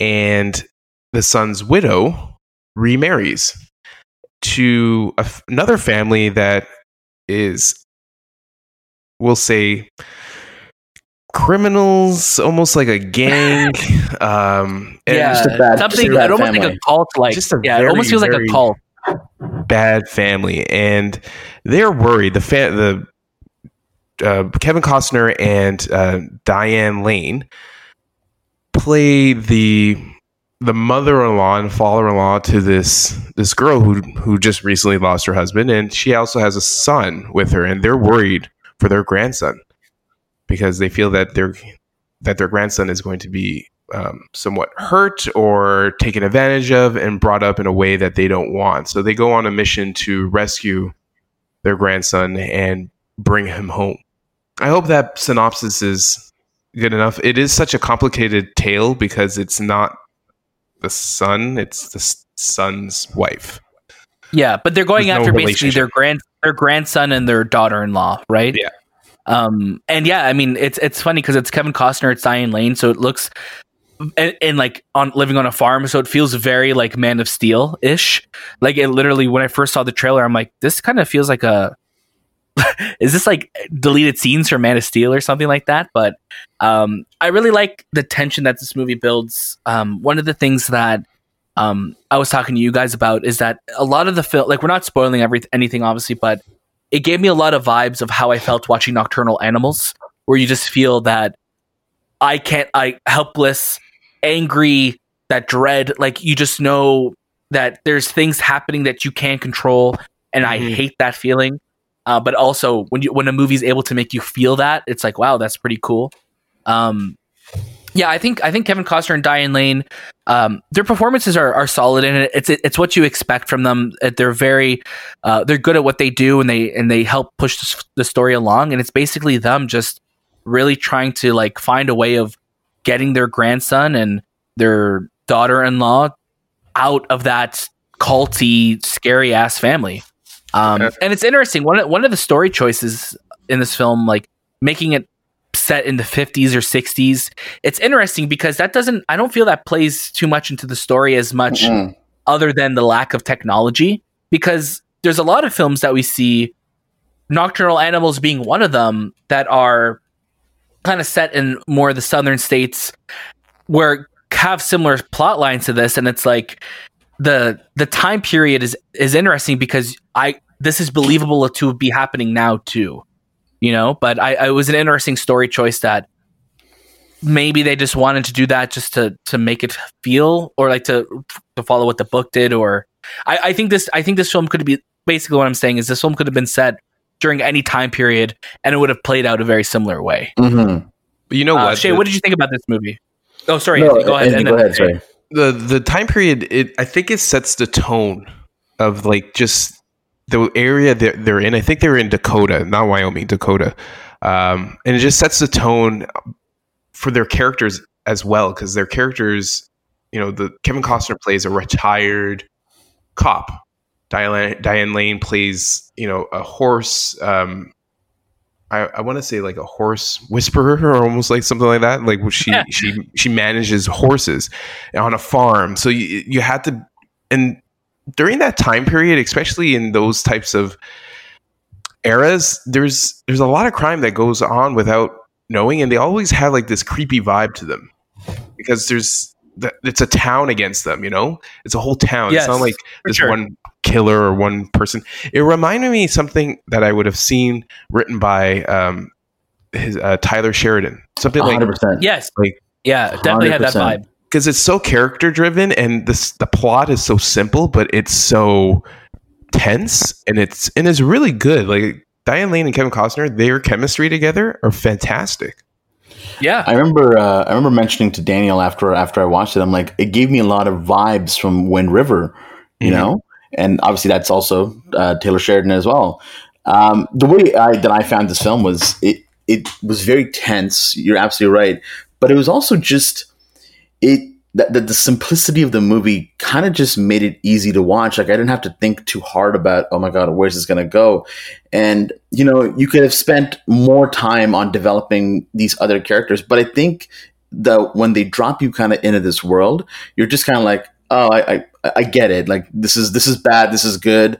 and the son's widow remarries to another family that is, we'll say, criminals, almost like a gang. um, yeah, bad, something I almost family. like a cult. Like, yeah, very, it almost feels like a cult. Bad family, and they're worried. The fa- the uh, Kevin Costner and uh, Diane Lane play the the mother-in-law and father-in-law to this this girl who who just recently lost her husband. And she also has a son with her and they're worried for their grandson because they feel that their that their grandson is going to be um, somewhat hurt or taken advantage of and brought up in a way that they don't want. So they go on a mission to rescue their grandson and bring him home. I hope that synopsis is good enough. It is such a complicated tale because it's not the son; it's the son's wife. Yeah, but they're going There's after no basically their grand their grandson and their daughter-in-law, right? Yeah. Um, and yeah, I mean, it's it's funny because it's Kevin Costner, it's Diane Lane, so it looks and, and, like on living on a farm, so it feels very like Man of Steel ish. Like it literally, when I first saw the trailer, I'm like, this kind of feels like a is this like deleted scenes from Man of Steel or something like that? But um, I really like the tension that this movie builds. Um, one of the things that um, I was talking to you guys about is that a lot of the film, like we're not spoiling every anything, obviously, but it gave me a lot of vibes of how I felt watching Nocturnal Animals, where you just feel that I can't, I helpless, angry, that dread, like you just know that there's things happening that you can't control, and mm-hmm. I hate that feeling. Uh, but also when you when a movie's able to make you feel that, it's like wow, that's pretty cool. Um, yeah, I think I think Kevin Costner and Diane Lane, um, their performances are, are solid it. It's it's what you expect from them. They're very uh, they're good at what they do, and they and they help push the story along. And it's basically them just really trying to like find a way of getting their grandson and their daughter-in-law out of that culty, scary ass family. Um, and it's interesting. One of, one of the story choices in this film, like making it set in the 50s or 60s, it's interesting because that doesn't. I don't feel that plays too much into the story as much, mm-hmm. other than the lack of technology. Because there's a lot of films that we see, Nocturnal Animals being one of them, that are kind of set in more of the southern states, where have similar plot lines to this, and it's like the the time period is is interesting because I this is believable to be happening now too, you know. But I, I was an interesting story choice that maybe they just wanted to do that just to to make it feel or like to to follow what the book did. Or I, I think this I think this film could be basically what I'm saying is this film could have been set during any time period and it would have played out a very similar way. Mm-hmm. You know uh, what, Shay? What did you think about this movie? Oh, sorry. No, go ahead. Anthony, go ahead. Sorry. The the time period. It I think it sets the tone of like just the area they're, they're in. I think they're in Dakota, not Wyoming, Dakota, um, and it just sets the tone for their characters as well because their characters, you know, the Kevin Costner plays a retired cop. Diane, Diane Lane plays, you know, a horse. Um, I, I want to say like a horse whisperer or almost like something like that. Like she yeah. she she manages horses on a farm. So you you had to and during that time period, especially in those types of eras, there's there's a lot of crime that goes on without knowing, and they always have like this creepy vibe to them because there's it's a town against them. You know, it's a whole town. Yes, it's not like this sure. one killer or one person. It reminded me something that I would have seen written by um, his uh, Taylor Sheridan. Something 100%. like yes, like yeah, definitely 100%. had that vibe because it's so character driven and this the plot is so simple, but it's so tense and it's and it's really good. Like Diane Lane and Kevin Costner, their chemistry together are fantastic. Yeah, I remember. Uh, I remember mentioning to Daniel after after I watched it. I'm like, it gave me a lot of vibes from Wind River, you Mhm. know, and obviously that's also uh, Taylor Sheridan as well. Um, the way I, that I found this film was it it was very tense. You're absolutely right, but it was also just it that the, the simplicity of the movie kind of just made it easy to watch. Like I didn't have to think too hard about, oh my god, where's this to go? And you know, you could have spent more time on developing these other characters, but I think that when they drop you kind of into this world, you're just kind of like, oh, I, I I get it. Like this is this is bad, this is good.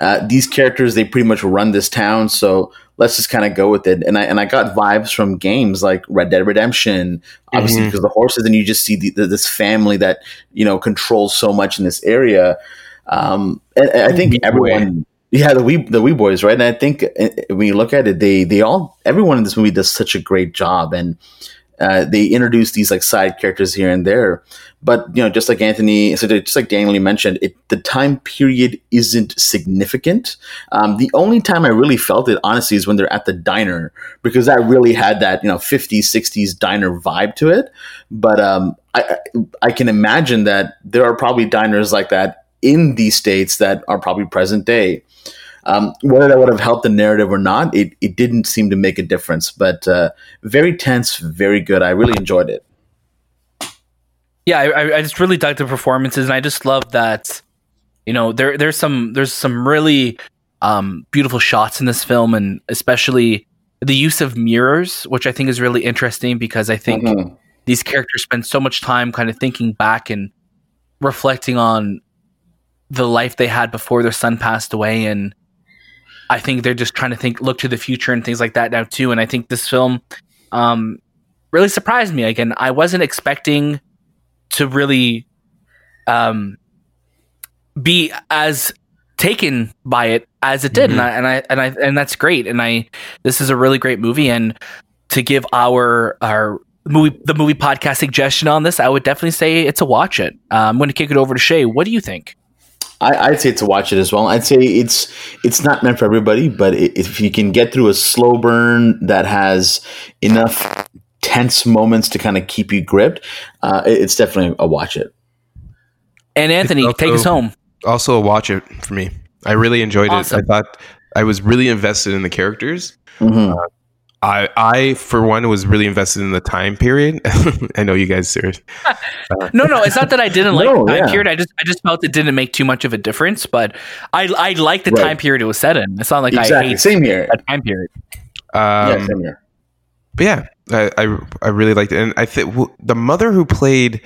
Uh, these characters they pretty much run this town, so let's just kind of go with it. And I and I got vibes from games like Red Dead Redemption, obviously Mhm. because the horses, and you just see the, the, this family that you know controls so much in this area. Um, and, and I think Weboy. everyone, yeah, the wee the Weboys, right? And I think uh, when you look at it, they they all everyone in this movie does such a great job, and uh, they introduce these like side characters here and there. But you know, just like Anthony, just like Daniel mentioned, it, the time period isn't significant. Um, the only time I really felt it, honestly, is when they're at the diner because that really had that you know 50s, 60s diner vibe to it. But um, I I can imagine that there are probably diners like that in these states that are probably present day. Um, whether that would have helped the narrative or not, it, it didn't seem to make a difference. But uh, very tense, very good. I really enjoyed it. yeah, I, I just really dug the performances, and I just love that. You know, there there's some there's some really um, beautiful shots in this film, and especially the use of mirrors, which I think is really interesting because I think Mhm. these characters spend so much time kind of thinking back and reflecting on the life they had before their son passed away and I think they're just trying to think look to the future and things like that now too and I think this film um really surprised me again I wasn't expecting to really um be as taken by it as it did and I and I and I and that's great and I this is a really great movie and to give our our movie the movie podcast suggestion on this, I would definitely say it's a watch it. Uh, I'm going to kick it over to Shay. What do you think? I, I'd say to watch it as well. I'd say it's it's not meant for everybody, but if you can get through a slow burn that has enough tense moments to kind of keep you gripped, uh, it's definitely a watch it. And Anthony, also- take us home. Also, a watch it for me. I really enjoyed Awesome. it. I thought I was really invested in the characters. Mhm. I, I for one, was really invested in the time period. I know you guys are. No, no, it's not that I didn't like No, the time yeah. period. I just I just felt it didn't make too much of a difference. But I I like the Right. time period it was set in. It's not like I hate Same here. that time period. Um, yeah, same here. but yeah, I, I I really liked it, and I think w- the mother who played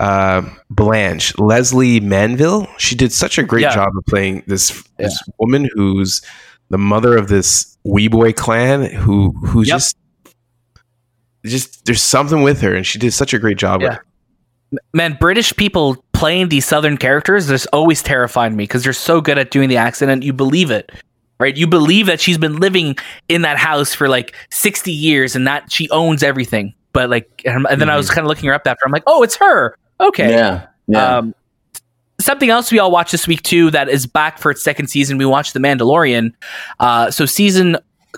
uh, Blanche, Lesley Manville, she did such a great Yeah. job of playing this this woman who's the mother of this Weboy clan, who who's Yep. just just there's something with her, and she did such a great job. Yeah. with it. Man, British people playing these Southern characters just always terrified me because they're so good at doing the accent and you believe it. Right? You believe that she's been living in that house for like 60 years and that she owns everything. But like, and and then I was kind of looking her up after. I'm like, oh, it's her. Okay. Yeah, yeah. Um, something else we all watched this week too that is back for its second season. We watched The Mandalorian. Uh, so season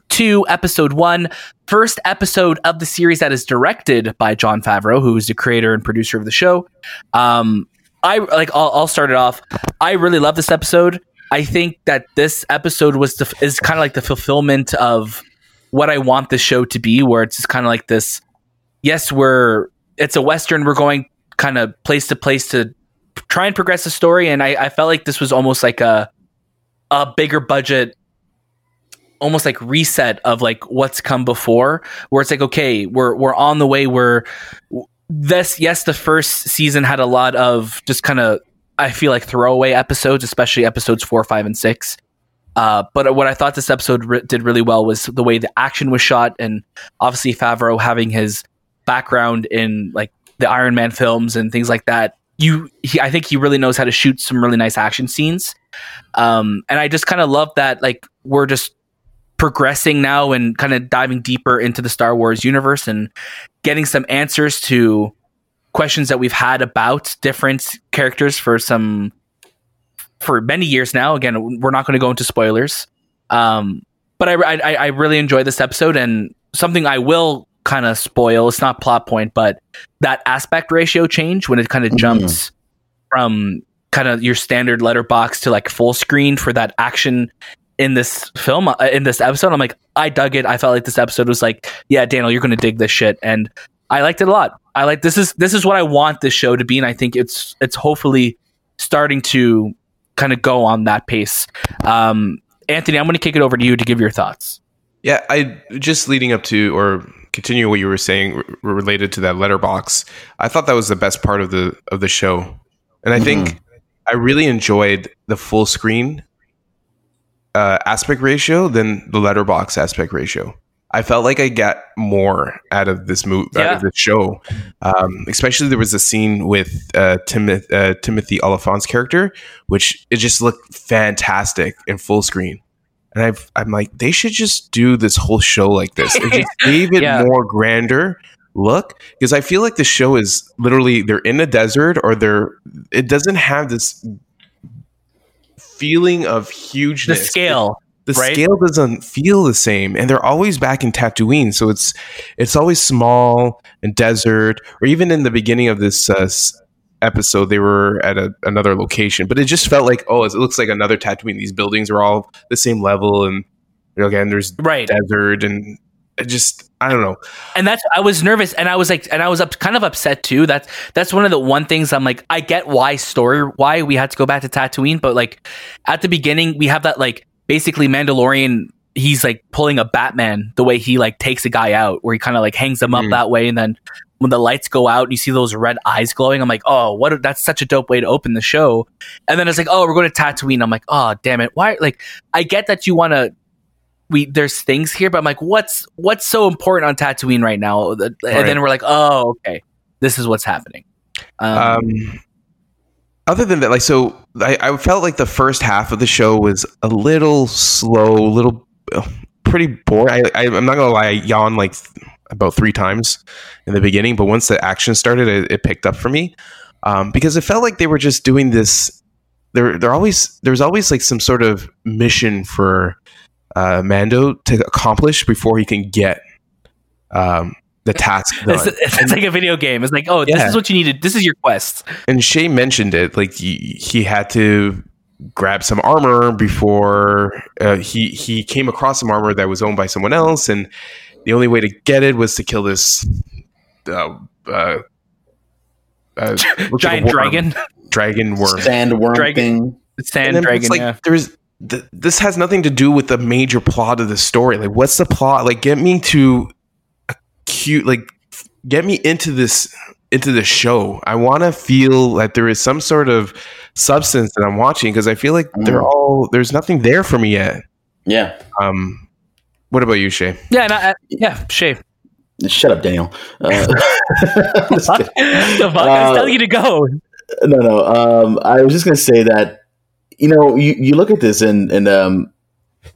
two, episode one, first episode of the series that is directed by Jon Favreau, who is the creator and producer of the show. Um, I like. I'll, I'll start it off. I really love this episode. I think that this episode was the, is kind of like the fulfillment of what I want the show to be, where it's just kind of like this. Yes, we're it's a western. We're going kind of place to place to try and progress the story, and I, I felt like this was almost like a a bigger budget, almost like reset of like what's come before, where it's like okay, we're we're on the way. We're this yes, the first season had a lot of just kind of I feel like throwaway episodes, especially episodes four, five, and six. Uh, but what I thought this episode re- did really well was the way the action was shot, and obviously Favreau having his background in like the Iron Man films and things like that. You, he, I think he really knows how to shoot some really nice action scenes. Um, and I just kind of love that, like we're just progressing now and kind of diving deeper into the Star Wars universe and getting some answers to questions that we've had about different characters for some for many years now. Again, we're not going to go into spoilers. Um, but I, I I really enjoyed this episode, and something I will kind of spoil. It's not plot point, but that aspect ratio change when it kind of Mhm. jumps from kind of your standard letterbox to like full screen for that action in this film uh, in this episode. I'm like, I dug it. I felt like this episode was like, yeah, Daniel, you're gonna dig this shit, and I liked it a lot. I like this is this is what I want this show to be, and I think it's it's hopefully starting to kind of go on that pace. Um, Anthony, I'm going to kick it over to you to give your thoughts. Yeah, I just leading up to or continue what you were saying r- related to that letterbox. I thought that was the best part of the of the show, and I think I really enjoyed the full screen uh, aspect ratio than the letterbox aspect ratio. I felt like I got more out of this movie, out of the show. Um, especially there was a scene with uh, Timoth- uh, Timothy Olyphant's character, which it just looked fantastic in full screen. And I've, I'm like, they should just do this whole show like this. It just gave it Yeah. more grander look because I feel like the show is literally they're in a desert or they're it doesn't have this feeling of hugeness. The scale, the right? scale doesn't feel the same, and they're always back in Tatooine, so it's it's always small and desert. Or even in the beginning of this uh, episode, they were at a, another location, but it just felt like oh, it looks like another Tatooine. These buildings are all the same level, and again, there's right? desert, and it just I don't know. and that's I was nervous and I was like and I was up kind of upset too. That's that's one of the one things I'm like I get why story why we had to go back to Tatooine, but like at the beginning we have that like basically Mandalorian he's like pulling a Batman the way he like takes a guy out where he kind of like hangs him up Mm. that way and then when the lights go out and you see those red eyes glowing I'm like oh what a, that's such a dope way to open the show and then it's like oh we're going to Tatooine I'm like oh damn it why like I get that you want to we there's things here, but I'm like, what's what's so important on Tatooine right now? And Right. then we're like, oh, okay, this is what's happening. Um, Um, other than that, like, so I, I felt like the first half of the show was a little slow, a little uh, pretty boring. I, I, I'm not gonna lie, I yawned like about three times in the beginning, but once the action started, it, it picked up for me um, because it felt like they were just doing this. There, there always there's always like some sort of mission for uh, Mando to accomplish before he can get um, the task done. it's, it's, it's like a video game. It's like, oh, this is what you needed. This is your quest. and Shay mentioned it like he, he had to grab some armor before uh, he he came across some armor that was owned by someone else and the only way to get it was to kill this uh, uh, uh, looks like Giant worm. dragon, dragon worm Sandworm Dragon. thing. sand dragon. it's like yeah. there's th- this has nothing to do with the major plot of the story like what's the plot like get me to a cute like get me into this into the show i want to feel that there is some sort of substance that i'm watching because i feel like they're Mm. all there's nothing there for me yet Yeah. um what about you shay Yeah, and I, I- yeah, Shay. Shut up, Daniel. Uh, just Fuck. the fuck? I was Uh, telling you to go. no, no. Um, I was just going to say that you know you, you look at this and and um,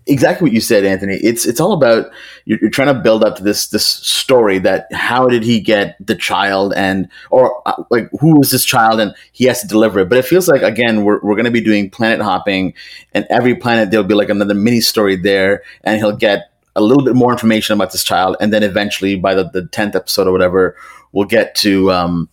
exactly what you said, Anthony. It's it's all about you're, you're trying to build up this this story that how did he get the child and or uh, like who is this child and he has to deliver it. But it feels like again we're we're going to be doing planet hopping and every planet there'll be like another mini story there and he'll get a little bit more information about this child and then eventually by the the tenth episode or whatever we'll get to um,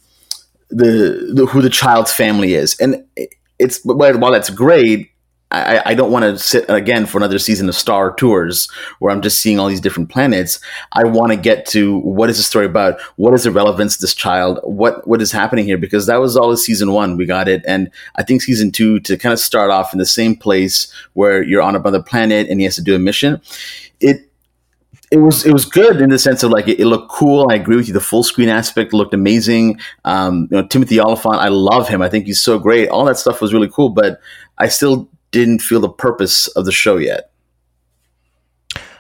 the, the who the child's family is, and it- it's while that's great. I, I don't want to sit again for another season of Star Tours where I'm just seeing all these different planets. I want to get to what is the story about? What is the relevance to this child? What what is happening here? Because that was all of season one. We got it, and I think season two to kind of start off in the same place where you're on another planet and he has to do a mission. It it was it was good in the sense of like it, it looked cool. I agree with you. The full screen aspect looked amazing. Um, you know, Timothy Olyphant, I love him. I think he's so great. All that stuff was really cool, but I still didn't feel the purpose of the show yet.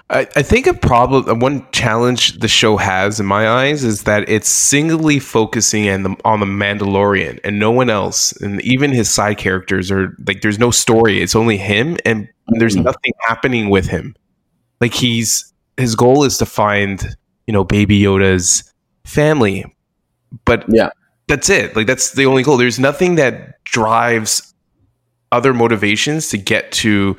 I, I think a problem, one challenge the show has in my eyes is that it's singly focusing on the, on the Mandalorian and no one else, and even his side characters are like there's no story. It's only him, and there's Mhm. nothing happening with him. Like he's his goal is to find you know Baby Yoda's family, but Yeah. that's it. Like that's the only goal. There's nothing that drives other motivations to get to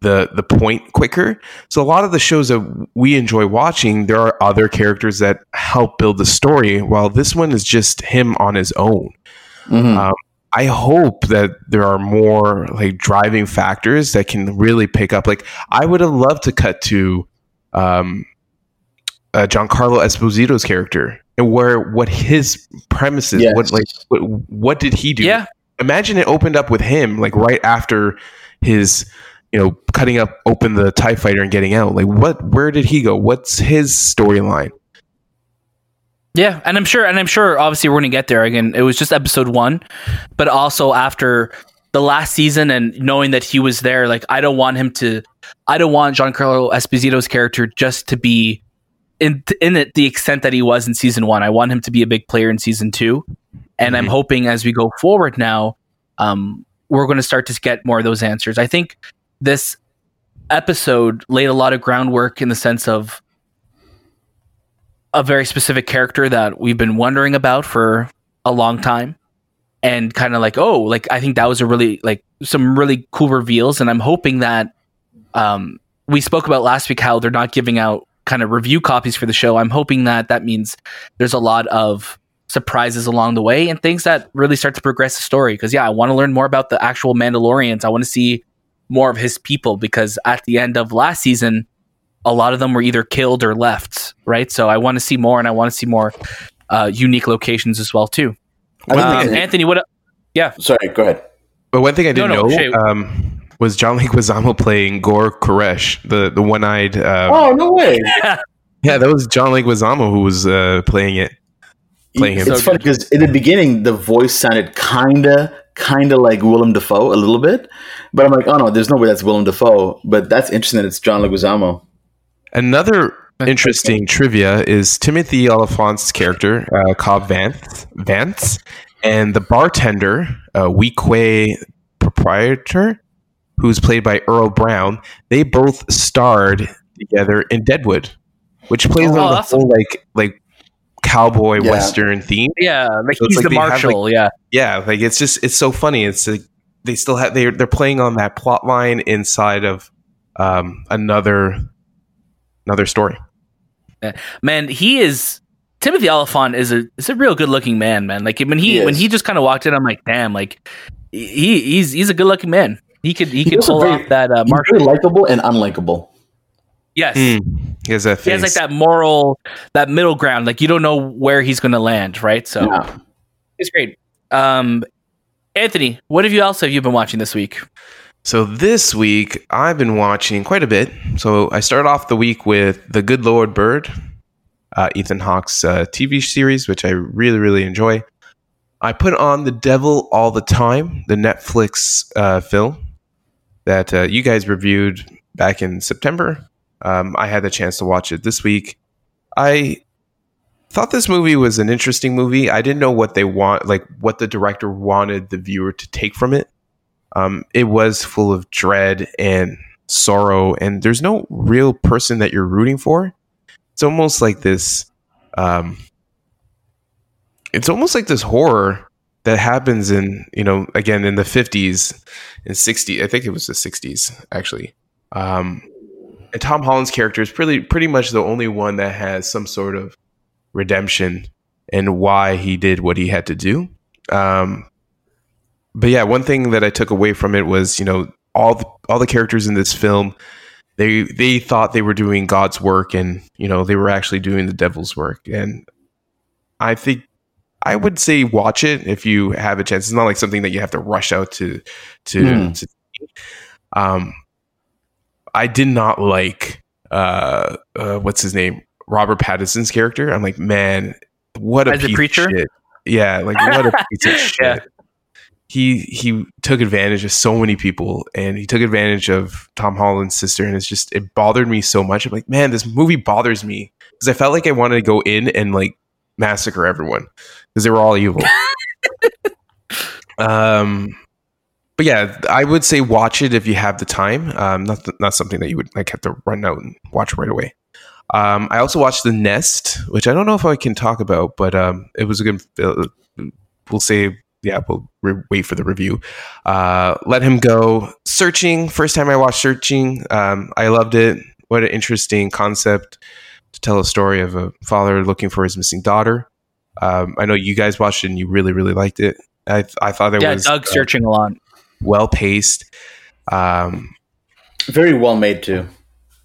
the the point quicker. So a lot of the shows that we enjoy watching, there are other characters that help build the story, while this one is just him on his own. Mhm. Um, I hope that there are more like driving factors that can really pick up. Like I would have loved to cut to um, uh, Giancarlo Esposito's character and where what his premises, Yes. what like what, what did he do? Yeah. Imagine it opened up with him like right after his you know cutting up open the Tie Fighter and getting out. Like what? Where did he go? What's his storyline? Yeah, and I'm sure, and I'm sure. Obviously, we're to get there again. It was just episode one, but also after the last season and knowing that he was there, like I don't want him to. I don't want Giancarlo Esposito's character just to be in in it the extent that he was in season one. I want him to be a big player in season two, and I'm Mhm. hoping as we go forward now, um, we're going to start to get more of those answers. I think this episode laid a lot of groundwork in the sense of a very specific character that we've been wondering about for a long time and kind of like oh like i think that was a really like some really cool reveals and i'm hoping that um we spoke about last week how they're not giving out kind of review copies for the show i'm hoping that that means there's a lot of surprises along the way and things that really start to progress the story because yeah i want to learn more about the actual mandalorians i want to see more of his people because at the end of last season a lot of them were either killed or left, right? So I want to see more, and I want to see more uh, unique locations as well too. I think Um, Anthony, what? Yeah, sorry, go ahead. But one thing I didn't No, no, know Shay- um, was John Leguizamo playing Gor Koresh, the the one eyed. Uh, Oh no way! Yeah, that was John Leguizamo who was uh, playing it. Playing him. It's So funny because in the beginning the voice sounded kinda, kinda like Willem Dafoe a little bit, but I'm like, oh no, there's no way that's Willem Dafoe. But that's interesting that it's John Leguizamo. Another interesting trivia is Timothy Olyphant's character, uh, Cobb Vance, Vance, and the bartender, uh, Weequay proprietor, who's played by Earl Brown. They both starred together in Deadwood, which plays Oh, on the awesome. whole like like cowboy Yeah. western theme. Yeah, like So it's he's like the they have, marshal. yeah, Yeah, like it's just it's so funny. It's like they still have they're they're playing on that plot line inside of um, another another story. man, he is. Timothy Olyphant is a is a real good looking man, man. Like when he, He when is. he just kind of walked in, I'm like, damn, like he he's he's a good looking man. He could he, He could pull very- off that uh, He's marshal. very likable and unlikable. Yes, He has that he has like that moral, that middle ground. Like you don't know where he's going to land, right? So Yeah. it's great. Um, Anthony, what have you else have you been watching this week? So this week I've been watching quite a bit. So I started off the week with The Good Lord Bird, uh, Ethan Hawke's uh, TV series, which I really really enjoy. I put on The Devil All the Time, the Netflix uh, film that uh, you guys reviewed back in September. Um, I had the chance to watch it this week. I thought this movie was an interesting movie. I didn't know what they want, like what the director wanted the viewer to take from it. Um, it was full of dread and sorrow, and there's no real person that you're rooting for. It's almost like this. Um, it's almost like this horror that happens in you know again in the 50s and 60s. I think it was the 60s actually. Um, and Tom Holland's character is pretty pretty much the only one that has some sort of redemption and why he did what he had to do. Um, but yeah, one thing that I took away from it was, you know, all the, all the characters in this film, they they thought they were doing God's work, and you know, they were actually doing the devil's work. And I think I would say watch it if you have a chance. It's not like something that you have to rush out to to. Hmm. to um, I did not like uh, uh, what's his name, Robert Pattinson's character. I'm like, man, what a As a preacher? of shit. Yeah, like what a piece of shit. Yeah. He he took advantage of so many people, and he took advantage of Tom Holland's sister, and it's just it bothered me so much. I'm like, man, this movie bothers me because I felt like I wanted to go in and like massacre everyone because they were all evil. um, but yeah, I would say watch it if you have the time. Um, not th- not something that you would like have to run out and watch right away. Um, I also watched The Nest, which I don't know if I can talk about, but um, it was a good. Uh, we'll say yeah, we'll re- wait for the review. Uh, Let Him Go. Searching. First time I watched Searching. Um, I loved it. What an interesting concept to tell a story of a father looking for his missing daughter. Um, I know you guys watched it and you really, really liked it. I, I thought it Yeah, was Doug uh, searching a lot. Well paced, um, Very well made too.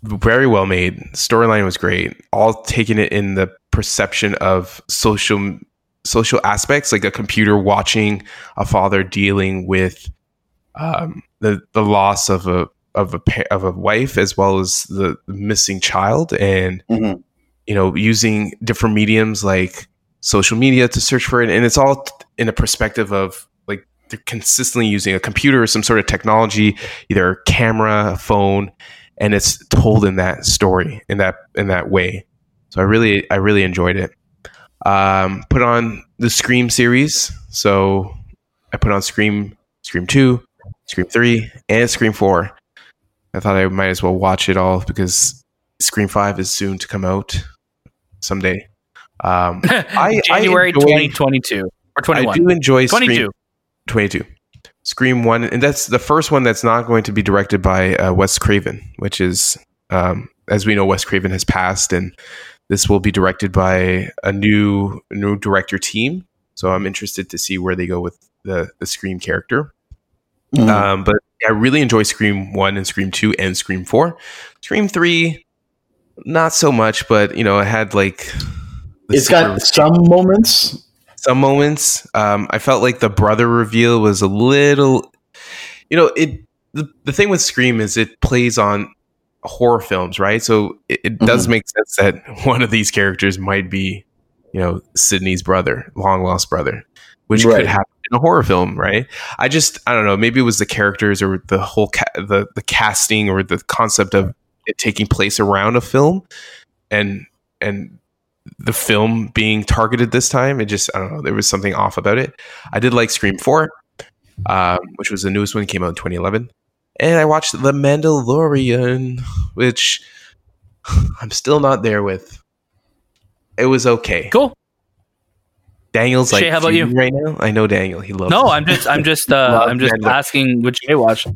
very well made. Storyline was great. All taking it in the perception of social social aspects, like a computer watching a father dealing with um, the the loss of a of a of a wife as well as the missing child, and Mhm. you know using different mediums like social media to search for it, and it's all in a perspective of they're consistently using a computer or some sort of technology, either a camera, a phone, and it's told in that story in that in that way. So I really I really enjoyed it. Um, put on the Scream series. So I put on Scream, Scream Two, Scream Three, and Scream Four. I thought I might as well watch it all because Scream Five is soon to come out someday. Um, I January 2022 or twenty one. I do enjoy 22. Scream 22. Scream 1 and that's the first one that's not going to be directed by uh, Wes Craven, which is um, as we know Wes Craven has passed and this will be directed by a new new director team. So I'm interested to see where they go with the the Scream character. Mhm. Um, but I really enjoy Scream 1 and Scream 2 and Scream 4. Scream 3 not so much, but you know, it had like it's got some moments. Some moments. Um, I felt like the brother reveal was a little, you know, it. The, the thing with Scream is it plays on horror films, right? So it, it does Mhm. make sense that one of these characters might be, you know, Sidney's brother, long lost brother, which Right. could happen in a horror film, right? I just, I don't know, maybe it was the characters or the whole ca- the the casting or the concept of it taking place around a film, and and the film being targeted this time. It just I don't know. There was something off about it. I did like Scream Four, um, which was the newest one, came out in 2011, and I watched The Mandalorian, which I'm still not there with. It was okay. Cool. Daniel's like Shay, how about you? right now? I know Daniel. He loves. No, it. I'm just I'm just uh, I'm just Mandalorian. asking what Jay watched.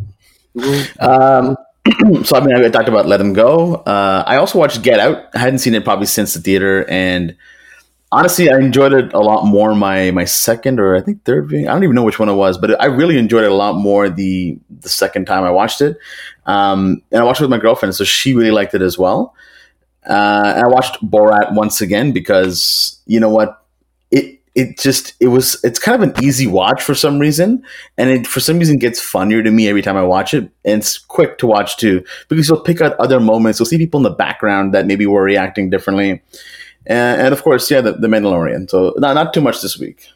Um, so I mean, I talked about Let Him Go. Uh, I also watched Get Out. I hadn't seen it probably since the theater, and honestly, I enjoyed it a lot more. My my second or I think third viewing. I don't even know which one it was, but I really enjoyed it a lot more the the second time I watched it. Um, and I watched it with my girlfriend, so she really liked it as well. Uh, I watched Borat once again because you know what it just it was it's kind of an easy watch for some reason and it for some reason gets funnier to me every time I watch it. And it's quick to watch too because you'll pick out other moments. You'll see people in the background that maybe were reacting differently, and, and of course, yeah, the, the Mandalorian. So not not too much this week.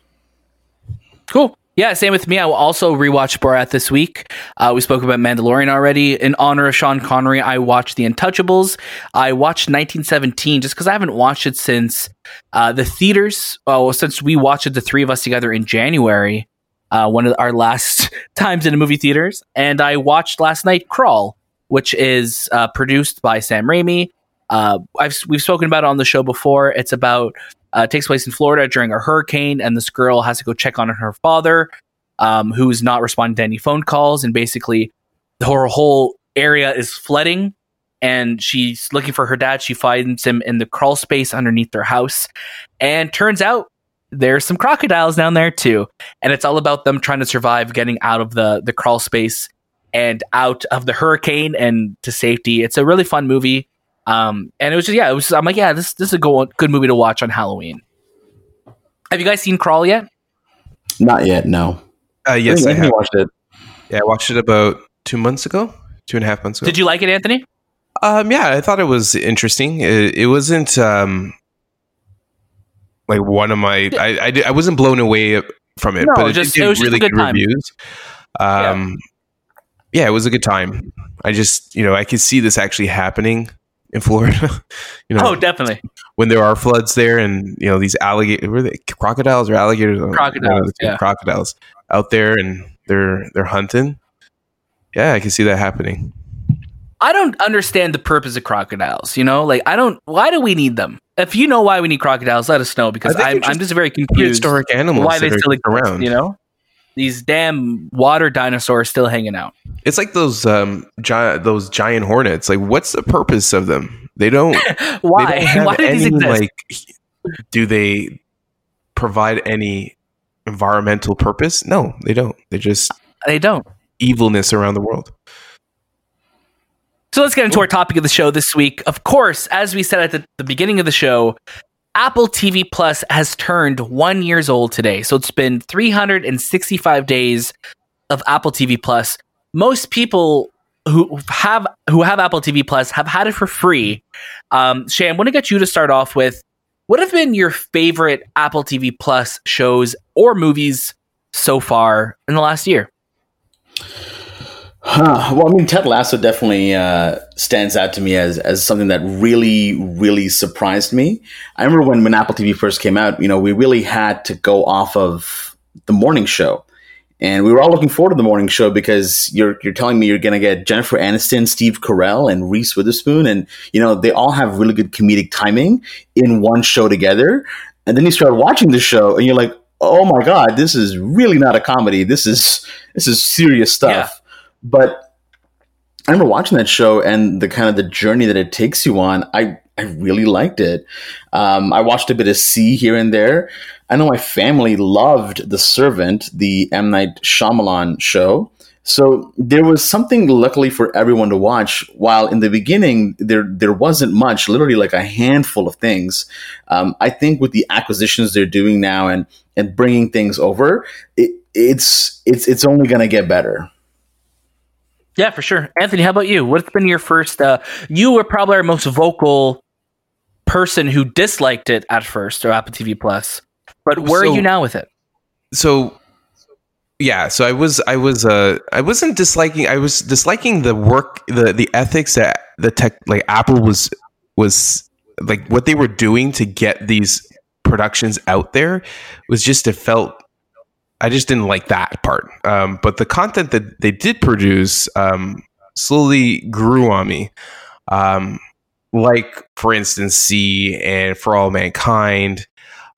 Cool. Yeah, same with me. I will also rewatch Borat this week. Uh, we spoke about Mandalorian already. In honor of Sean Connery, I watched The Untouchables. I watched 1917 just because I haven't watched it since uh, the theaters. Well, since we watched it, the three of us together in January, uh, one of our last times in the movie theaters. And I watched last night Crawl, which is uh, produced by Sam Raimi. Uh, I've we've spoken about it on the show before. It's about uh, takes place in Florida during a hurricane, and this girl has to go check on her father, um, who's not responding to any phone calls, and basically her whole area is flooding. And she's looking for her dad. She finds him in the crawl space underneath their house, and turns out there's some crocodiles down there too. And it's all about them trying to survive, getting out of the the crawl space and out of the hurricane and to safety. It's a really fun movie. Um, and it was just yeah, it was. I'm like, yeah, this this is a go- good movie to watch on Halloween. Have you guys seen Crawl yet? Not yet. No. Uh, yes, I think have. watched it. Yeah, I watched it about two months ago, two and a half months ago. Did you like it, Anthony? Um, yeah, I thought it was interesting. It, it wasn't um, like one of my. I, I, I wasn't blown away from it, No, but it, just- did it was just really a good good time. reviews. Um, yeah. it was a good time. I just, you know, I could see this actually happening in Florida. you know, Oh, definitely. when there are floods there, and you know these alligators, were they crocodiles or alligators? Crocodiles, one of the two, yeah. crocodiles out there, and they're they're hunting. Yeah, I can see that happening. I don't understand the purpose of crocodiles. You know, like I don't. Why do we need them? If you know why we need crocodiles, let us know because I'm, just I'm just very confused. Historic animals Why they still exist, around. You know? These damn water dinosaurs still hanging out. It's like those um giant those giant hornets. Like, what's the purpose of them? They don't. Why? They don't Why do these exist? Like, do they provide any environmental purpose? No, they don't. They just they don't. evilness around the world. So let's get into our topic of the show this week. Of course, as we said at the, the beginning of the show, Apple TV Plus has turned one years old today. So it's been 365 days of Apple TV Plus. Most people who have who have Apple TV Plus have had it for free. Um, Shay, I want to get you to start off with what have been your favorite Apple TV Plus shows or movies so far in the last year? Huh. Well, I mean, Ted Lasso definitely uh, stands out to me as as something that really, really surprised me. I remember when when Apple TV first came out, you know, we really had to go off of the morning show, and we were all looking forward to the morning show because you're you're telling me you're going to get Jennifer Aniston, Steve Carell, and Reese Witherspoon, and you know they all have really good comedic timing in one show together. And then you start watching the show, and you're like, oh my god, this is really not a comedy. This is this is serious stuff. Yeah. But I remember watching that show and the kind of the journey that it takes you on. I I really liked it. Um, I watched a bit of See here and there. I know my family loved The Servant, the M Night Shyamalan show. So there was something, luckily for everyone to watch. While in the beginning there there wasn't much, literally like a handful of things. Um, I think with the acquisitions they're doing now and and bringing things over, it, it's it's it's only going to get better. Yeah, for sure. Anthony, how about you? What's been your first? Uh, you were probably our most vocal person who disliked it at first, or Apple TV Plus. But where So- are you now with it? so yeah so i was i was uh i wasn't disliking i was disliking the work the the ethics that the tech like apple was was like what they were doing to get these productions out there was just it felt i just didn't like that part um but the content that they did produce um slowly grew on me um like for instance See and for all mankind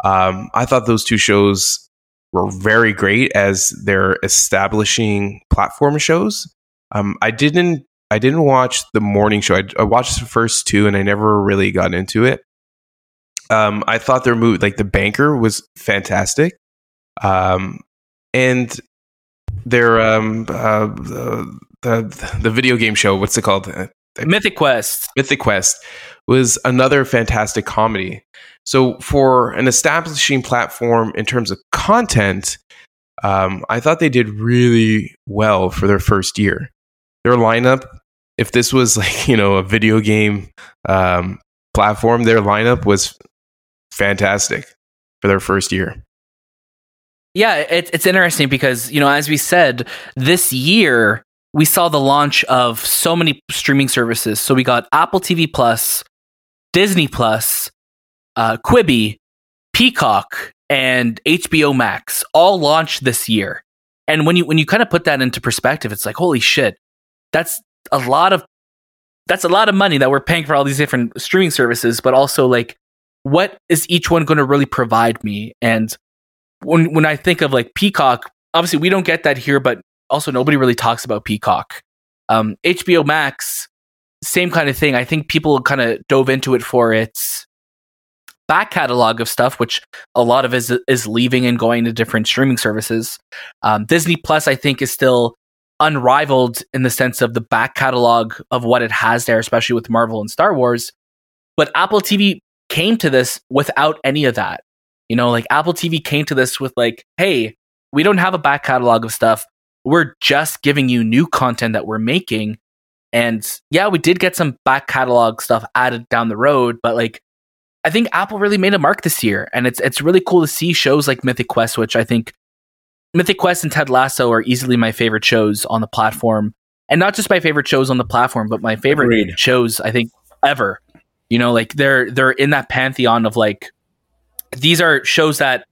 um i thought those two shows were very great as they're establishing platform shows. Um, I didn't I didn't watch the morning show. I, I watched the first two, and I never really got into it. Um, I thought their movie, like the banker, was fantastic, um, and their um, uh, the, the the video game show. What's it called? Mythic Quest. Mythic Quest was another fantastic comedy. So for an establishing platform in terms of content, um, I thought they did really well for their first year. Their lineup, if this was like you know a video game um, platform, their lineup was fantastic for their first year. Yeah, it, it's interesting because you know, as we said, this year we saw the launch of so many streaming services. So we got Apple TV Plus, Disney Plus, uh, Quibi, Peacock, and HBO Max all launched this year. And when you when you kind of put that into perspective, it's like holy shit, that's a lot of that's a lot of money that we're paying for all these different streaming services. But also like, what is each one going to really provide me? And when when I think of like Peacock, obviously we don't get that here, but also nobody really talks about Peacock. Um, HBO Max, same kind of thing. I think people kind of dove into it for its back catalog of stuff, which a lot of is is leaving and going to different streaming services. Um, Disney Plus, I think, is still unrivaled in the sense of the back catalog of what it has there, especially with Marvel and Star Wars. But Apple TV came to this without any of that. You know, like Apple TV came to this with like, hey, we don't have a back catalog of stuff. We're just giving you new content that we're making. And yeah, we did get some back catalog stuff added down the road, but like I think Apple really made a mark this year. And it's it's really cool to see shows like Mythic Quest, which I think Mythic Quest and Ted Lasso are easily my favorite shows on the platform. And not just my favorite shows on the platform, but my favorite Agreed. shows I think ever. You know, like they're they're in that pantheon of like these are shows that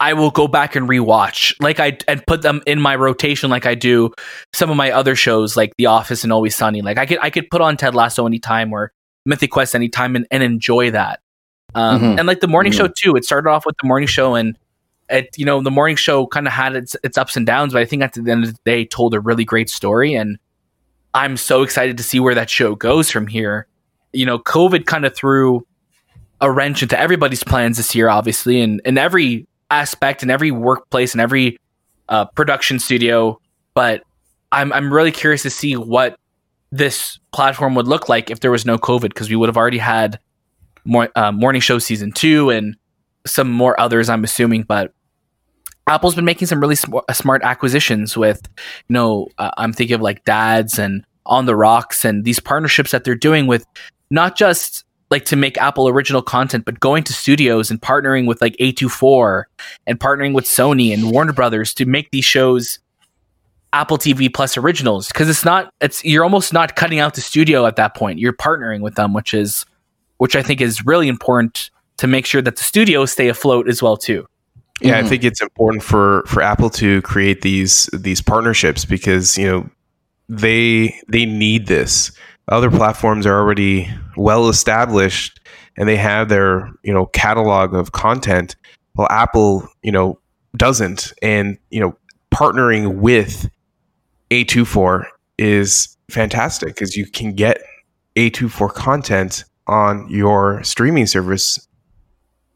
I will go back and rewatch, like I and put them in my rotation, like I do some of my other shows, like The Office and Always Sunny. Like I could I could put on Ted Lasso anytime or Mythic Quest anytime and, and enjoy that. Um, Mhm. And like the morning Mhm. show too, it started off with the morning show, and it you know the morning show kind of had its its ups and downs, but I think at the end of the day told a really great story, and I'm so excited to see where that show goes from here. You know, COVID kind of threw a wrench into everybody's plans this year, obviously, and in every aspect, in every workplace, in every uh, production studio. But I'm I'm really curious to see what this platform would look like if there was no COVID, because we would have already had more uh, morning show season two and some more others, I'm assuming. But Apple's been making some really sm- smart acquisitions with, you know, uh, I'm thinking of like Dads and On the Rocks and these partnerships that they're doing with not just like to make Apple original content, but going to studios and partnering with like A24 and partnering with Sony and Warner Brothers to make these shows Apple TV Plus originals because it's not it's you're almost not cutting out the studio at that point. You're partnering with them, which is which I think is really important to make sure that the studios stay afloat as well too. Yeah, Mhm. I think it's important for for Apple to create these these partnerships because you know they they need this. Other platforms are already well established and they have their you know catalog of content. Well, Apple you know doesn't, and you know partnering with A24 is fantastic because you can get A24 content on your streaming service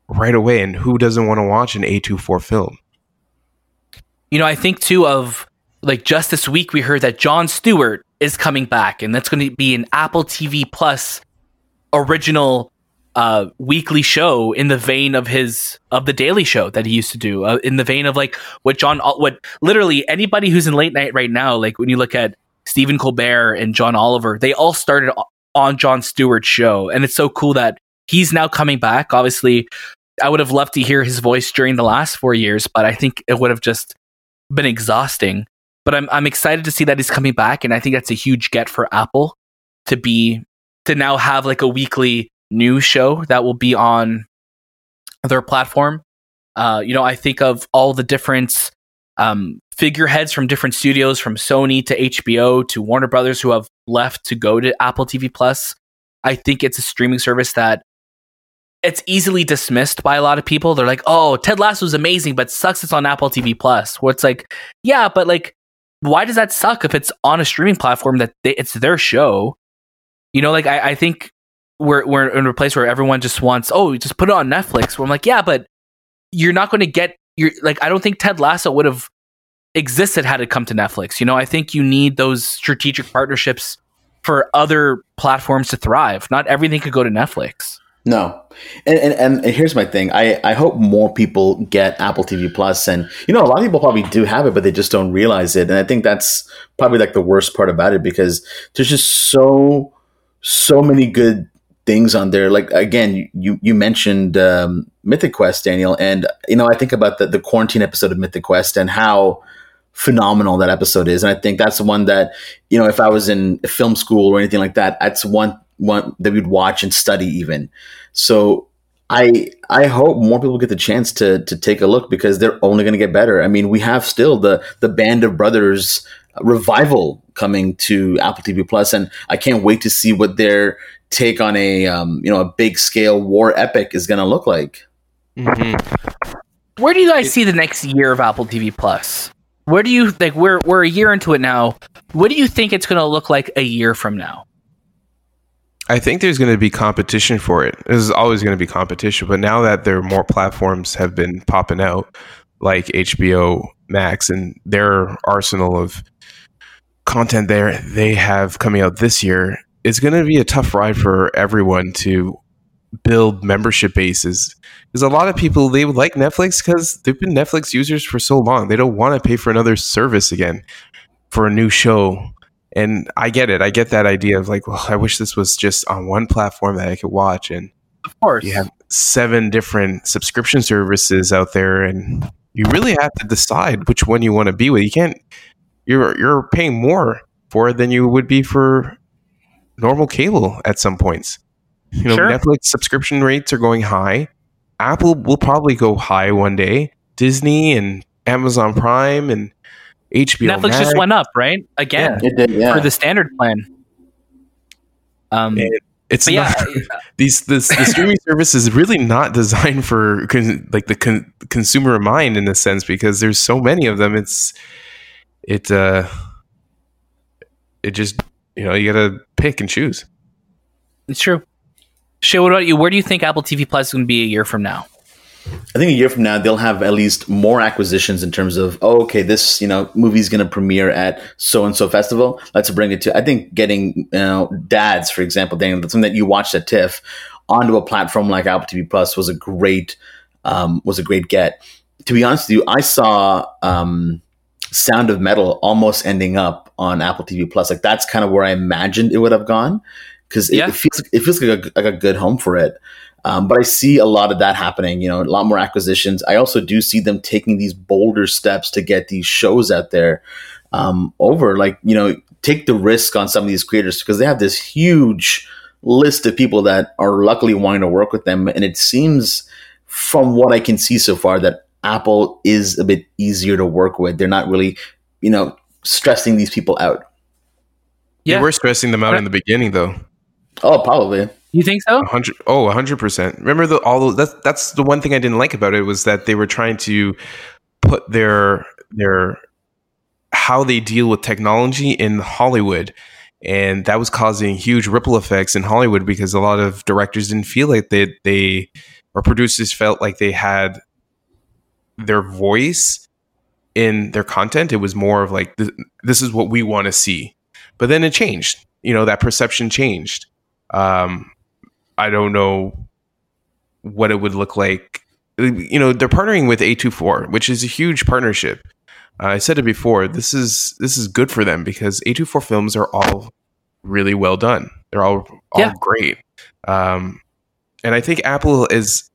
right away. And who doesn't want to watch an A24 film? You know, I think too of like just this week we heard that Jon Stewart is coming back, and that's going to be an Apple TV Plus original uh, weekly show in the vein of his of the Daily Show that he used to do, uh, in the vein of like what John, what literally anybody who's in late night right now, like when you look at Stephen Colbert and John Oliver, they all started on Jon Stewart's show, and it's so cool that he's now coming back. Obviously, I would have loved to hear his voice during the last four years, but I think it would have just been exhausting. But I'm I'm excited to see that he's coming back, and I think that's a huge get for Apple to be to now have like a weekly news show that will be on their platform. Uh, you know, I think of all the different um, figureheads from different studios, from Sony to HBO to Warner Brothers, who have left to go to Apple TV Plus. I think it's a streaming service that it's easily dismissed by a lot of people. They're like, "Oh, Ted Lasso is amazing, but sucks it's on Apple TV Plus." Where it's like, yeah, but like, why does that suck if it's on a streaming platform that they, it's their show? You know, like I, I think we're we're in a place where everyone just wants, oh, just put it on Netflix. Where I'm like, yeah, but you're not going to get you're like I don't think Ted Lasso would have existed had it come to Netflix. You know, I think you need those strategic partnerships for other platforms to thrive. Not everything could go to Netflix. No, and, and and here's my thing. I I hope more people get Apple TV Plus, and you know a lot of people probably do have it, but they just don't realize it. And I think that's probably like the worst part about it because there's just so so many good things on there. Like again, you you mentioned um, Mythic Quest, Daniel, and you know I think about the the quarantine episode of Mythic Quest and how phenomenal that episode is. And I think that's the one that you know if I was in film school or anything like that, that's one one that we'd watch and study even. So I I hope more people get the chance to to take a look because they're only going to get better. I mean, we have still the the Band of Brothers revival coming to Apple TV Plus, and I can't wait to see what their take on a um, you know a big scale war epic is going to look like. Where do you guys see the next year of Apple TV Plus? Where do you like we're we're a year into it now. What do you think it's going to look like a year from now? I think there's going to be competition for it. There's always going to be competition, but now that there are more platforms have been popping out, like HBO Max and their arsenal of content there they have coming out this year, it's going to be a tough ride for everyone to build membership bases. Because a lot of people they like Netflix because they've been Netflix users for so long. They don't want to pay for another service again for a new show and I get it. I get that idea of like, well, I wish this was just on one platform that I could watch. And Of course. you have seven different subscription services out there, and you really have to decide which one you want to be with. You can't. You're you're paying more for it than you would be for normal cable at some points. You know, Sure. Netflix subscription rates are going high. Apple will probably go high one day. Disney and Amazon Prime and HBO Netflix Max. just went up, right? Again It did, yeah. for the standard plan. Um, And It's But yeah, not these this the streaming service is really not designed for con, like the con, consumer mind in a sense because there's so many of them. It's it uh it just you know you gotta pick and choose. it's true. Shay, what about you? Where do you think Apple TV Plus is going to be a year from now? I think a year from now they'll have at least more acquisitions in terms of oh, okay, this you know movie's going to premiere at so and so festival. Let's bring it to. I think getting you know dads, for example, Daniel, something that you watched at TIFF onto a platform like Apple TV Plus was a great um, was a great get. To be honest with you, I saw um, Sound of Metal almost ending up on Apple TV Plus. Like that's kind of where I imagined it would have gone because it, Yeah. it feels it feels like a, like a good home for it. Um, but I see a lot of that happening, you know, a lot more acquisitions. I also do see them taking these bolder steps to get these shows out there um, over. Like, you know, take the risk on some of these creators because they have this huge list of people that are luckily wanting to work with them. And it seems, from what I can see so far, that Apple is a bit easier to work with. They're not really, you know, stressing these people out. Yeah. Yeah. we're stressing them out in the beginning though. Oh, probably. You think so? A hundred oh, a hundred percent. Remember the all those that's that's the one thing I didn't like about it was that they were trying to put their their how they deal with technology in Hollywood. And that was causing huge ripple effects in Hollywood because a lot of directors didn't feel like they they or producers felt like they had their voice in their content. It was more of like this, this is what we want to see. But then it changed. You know, that perception changed. Um, I don't know what it would look like. You know, they're partnering with A24, which is a huge partnership. Uh, I said it before. This is this is good for them because A24 films are all really well done. They're all all Yeah. great. Um, and I think Apple is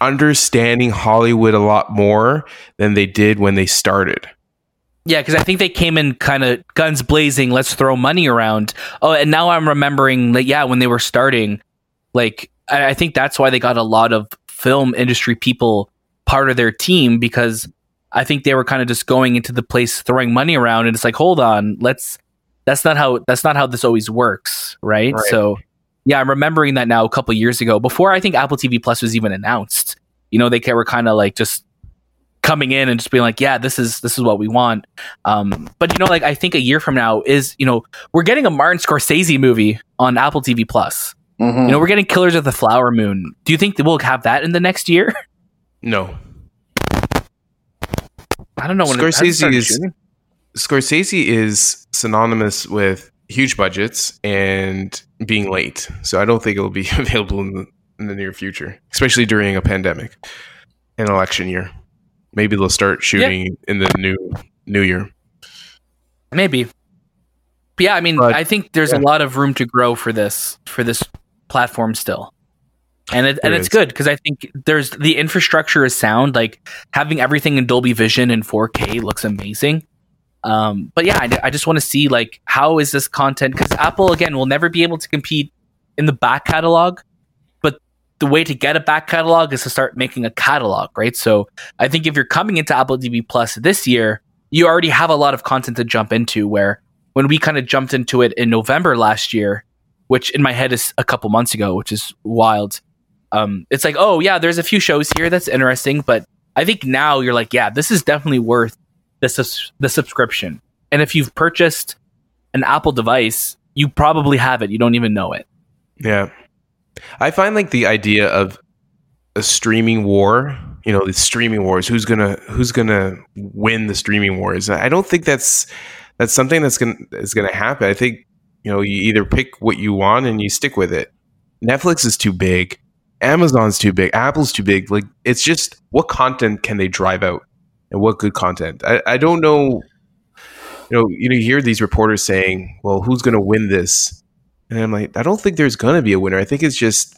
understanding Hollywood a lot more than they did when they started. Yeah, because I think they came in kind of guns blazing. Let's throw money around. Oh, and now I'm remembering that. Yeah, when they were starting, like I, I think that's why they got a lot of film industry people part of their team because I think they were kind of just going into the place throwing money around, and it's like, hold on, let's. That's not how. That's not how this always works, right? Right. So, yeah, I'm remembering that now. A couple years ago, before I think Apple TV Plus was even announced, you know, they were kind of like just coming in and just being like, yeah, this is this is what we want. Um, but you know, like I think a year from now is you know we're getting a Martin Scorsese movie on Apple TV Plus. Mhm. You know, we're getting Killers of the Flower Moon. Do you think that we'll have that in the next year? No, I don't know when it- has it Scorsese started is- shooting? Scorsese is synonymous with huge budgets and being late. So I don't think it'll be available in the, in the near future, especially during a pandemic, an election year. Maybe they'll start shooting in the new new year. maybe. But yeah, I mean, But- I think there's yeah. a lot of room to grow for this for this platform still. And it, and it's is. good because I think there's the infrastructure is sound. Like having everything in Dolby Vision and 4K looks amazing. Um, but yeah, I, I just want to see like how is this content because Apple again will never be able to compete in the back catalog. But the way to get a back catalog is to start making a catalog, right? So I think if you're coming into Apple TV Plus this year, you already have a lot of content to jump into. Where when we kind of jumped into it in November last year, which in my head is a couple months ago, which is wild. Um, it's like, oh yeah, there's a few shows here that's interesting, but I think now you're like, yeah, this is definitely worth the the subscription. And if you've purchased an Apple device, you probably have it. You don't even know it. Yeah. I find like the idea of a streaming war, you know, the streaming wars, who's to who's to win the streaming wars? I don't think that's that's something that's to is to happen. I think, you know, you either pick what you want and you stick with it. Netflix is too big. Amazon's too big. Apple's too big. Like it's just what content can they drive out and what good content? I, I don't know. You know, you know, you hear these reporters saying, "Well, who's going to win this?" And I'm like, I don't think there's gonna be a winner. I think it's just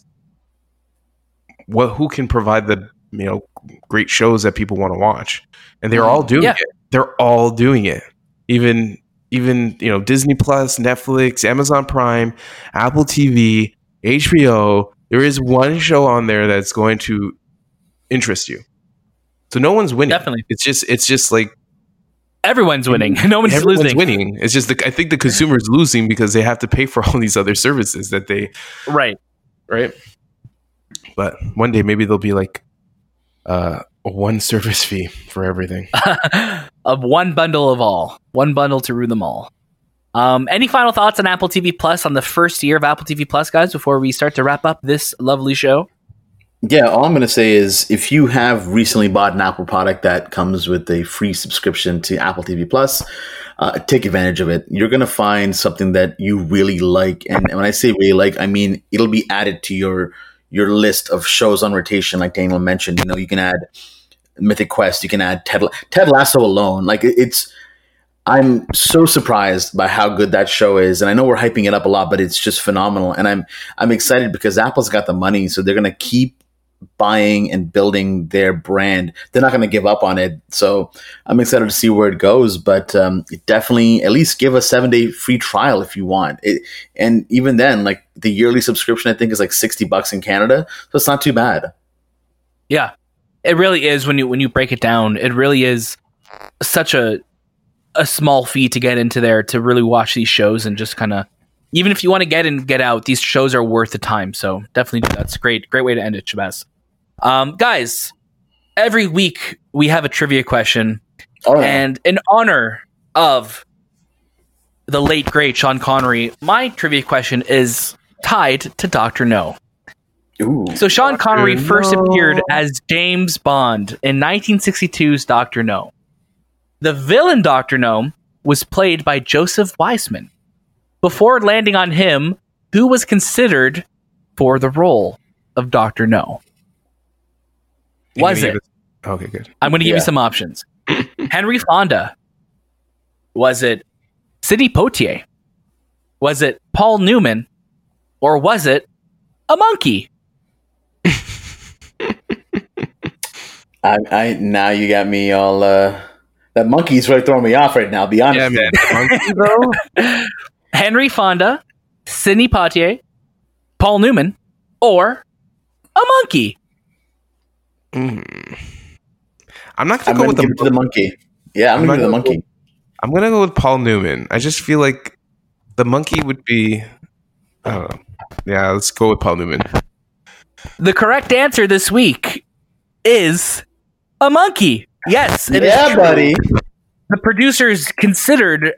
what who can provide the you know great shows that people want to watch, and they're mm-hmm. all doing Yeah. it. They're all doing it. Even even you know Disney Plus, Netflix, Amazon Prime, Apple TV, HBO. There is one show on there that's going to interest you. So no one's winning. Definitely. It's just it's just like Everyone's winning. No one's Everyone's losing. winning. It's just the, I think the consumer is losing because they have to pay for all these other services that they Right. right. But one day maybe they'll be like uh, one service fee for everything. of one bundle of all. One bundle to rule them all. Um, any final thoughts on Apple TV Plus on the first year of Apple TV Plus, guys, before we start to wrap up this lovely show? Yeah, all I'm going to say is if you have recently bought an Apple product that comes with a free subscription to Apple TV Plus, uh, take advantage of it. You're going to find something that you really like, and when I say really like, I mean it'll be added to your your list of shows on rotation, like Daniel mentioned. You know, you can add Mythic Quest, you can add Ted Ted Lasso alone. Like it's, I'm so surprised by how good that show is, and I know we're hyping it up a lot, but it's just phenomenal. And I'm I'm excited because Apple's got the money, so they're going to keep buying and building their brand. They're not going to give up on it. So I'm excited to see where it goes. But um, definitely, at least give a seven day free trial if you want. It, and even then, like the yearly subscription, I think is like sixty bucks in Canada, so it's not too bad. Yeah, it really is. When you when you break it down, it really is such a a small fee to get into there to really watch these shows and just kind of. Even if you want to get in, get out, these shows are worth the time. So definitely do that. It's great, great way to end it, Shahbaz. Um, guys, every week we have a trivia question, Oh, and in honor of the late great Sean Connery, my trivia question is tied to Doctor No. Ooh. So Sean Connery No. first appeared as James Bond in 1962's Doctor No. The villain Doctor No was played by Joseph Wiseman. Before landing on him, who was considered for the role of Doctor No? Was it? give us- Okay, good. I'm going to give Yeah. you some options. Henry Fonda. Was it Sidney Poitier? Was it Paul Newman? Or was it a monkey? I, I now you got me all. uh That monkey's really throwing me off right now. Be honest. Yeah, man. Monkey, though? Henry Fonda, Sidney Poitier, Paul Newman, or a monkey? Mm. I'm not I'm gonna go going with to give the, it to the monkey. Yeah, I'm I'm going to go with the not gonna monkey. I'm gonna go with Paul Newman. I just feel like the monkey would be. I don't know. Yeah, let's go with Paul Newman. The correct answer this week is a monkey. Yes, it is Yeah, buddy. The producers considered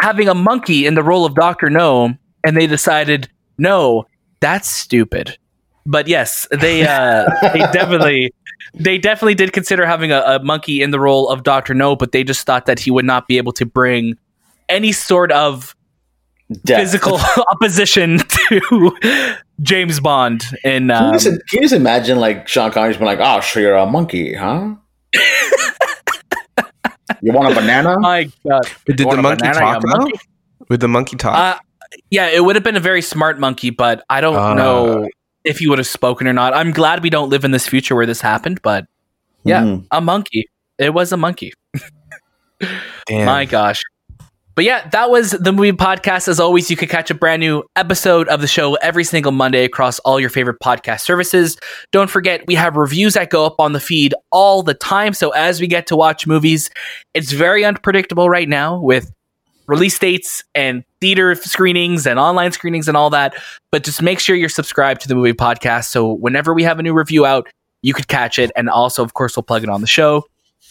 having a monkey in the role of Doctor No, and they decided, no, that's stupid. But yes, they uh, they definitely they definitely did consider having a, a monkey in the role of Doctor No, but they just thought that he would not be able to bring any sort of Death. physical opposition to James Bond. In Can, um, you just, can you just imagine like Sean Connery's been like, "Oh, sure, you're a monkey, huh? you want a banana?" my God, But did the monkey banana, talk you though? monkey? Would the monkey talk? Uh, yeah, it would have been a very smart monkey, but I don't Uh. know if he would have spoken or not. I'm glad we don't live in this future where this happened, but yeah, Mhm. a monkey. It was a monkey. Damn. My gosh. But yeah, that was the movie podcast. As always, you can catch a brand new episode of the show every single Monday across all your favorite podcast services. Don't forget, we have reviews that go up on the feed all the time. So as we get to watch movies, it's very unpredictable right now with release dates and theater screenings and online screenings and all that. But just make sure you're subscribed to the movie podcast. So whenever we have a new review out, you could catch it. And also, of course, we'll plug it on the show.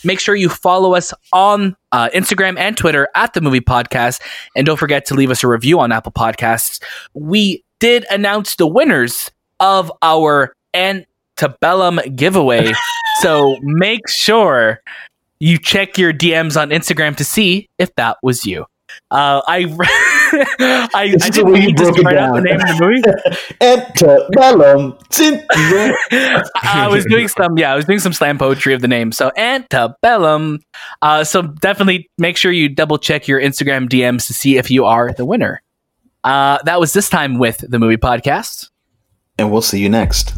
Make sure you follow us on uh, Instagram and Twitter at the movie podcast. And don't forget to leave us a review on Apple Podcasts. We did announce the winners of our Antebellum giveaway. so make sure you check your DMs on Instagram to see if that was you. Uh, I I, This I didn't way need to broke it write out the name of the movie. Antebellum. Cynthia. I was doing some, yeah, I was doing some slam poetry of the name. So antebellum. Uh, so definitely make sure you double check your Instagram DMs to see if you are the winner. Uh, that was this time with the movie podcast. and we'll see you next.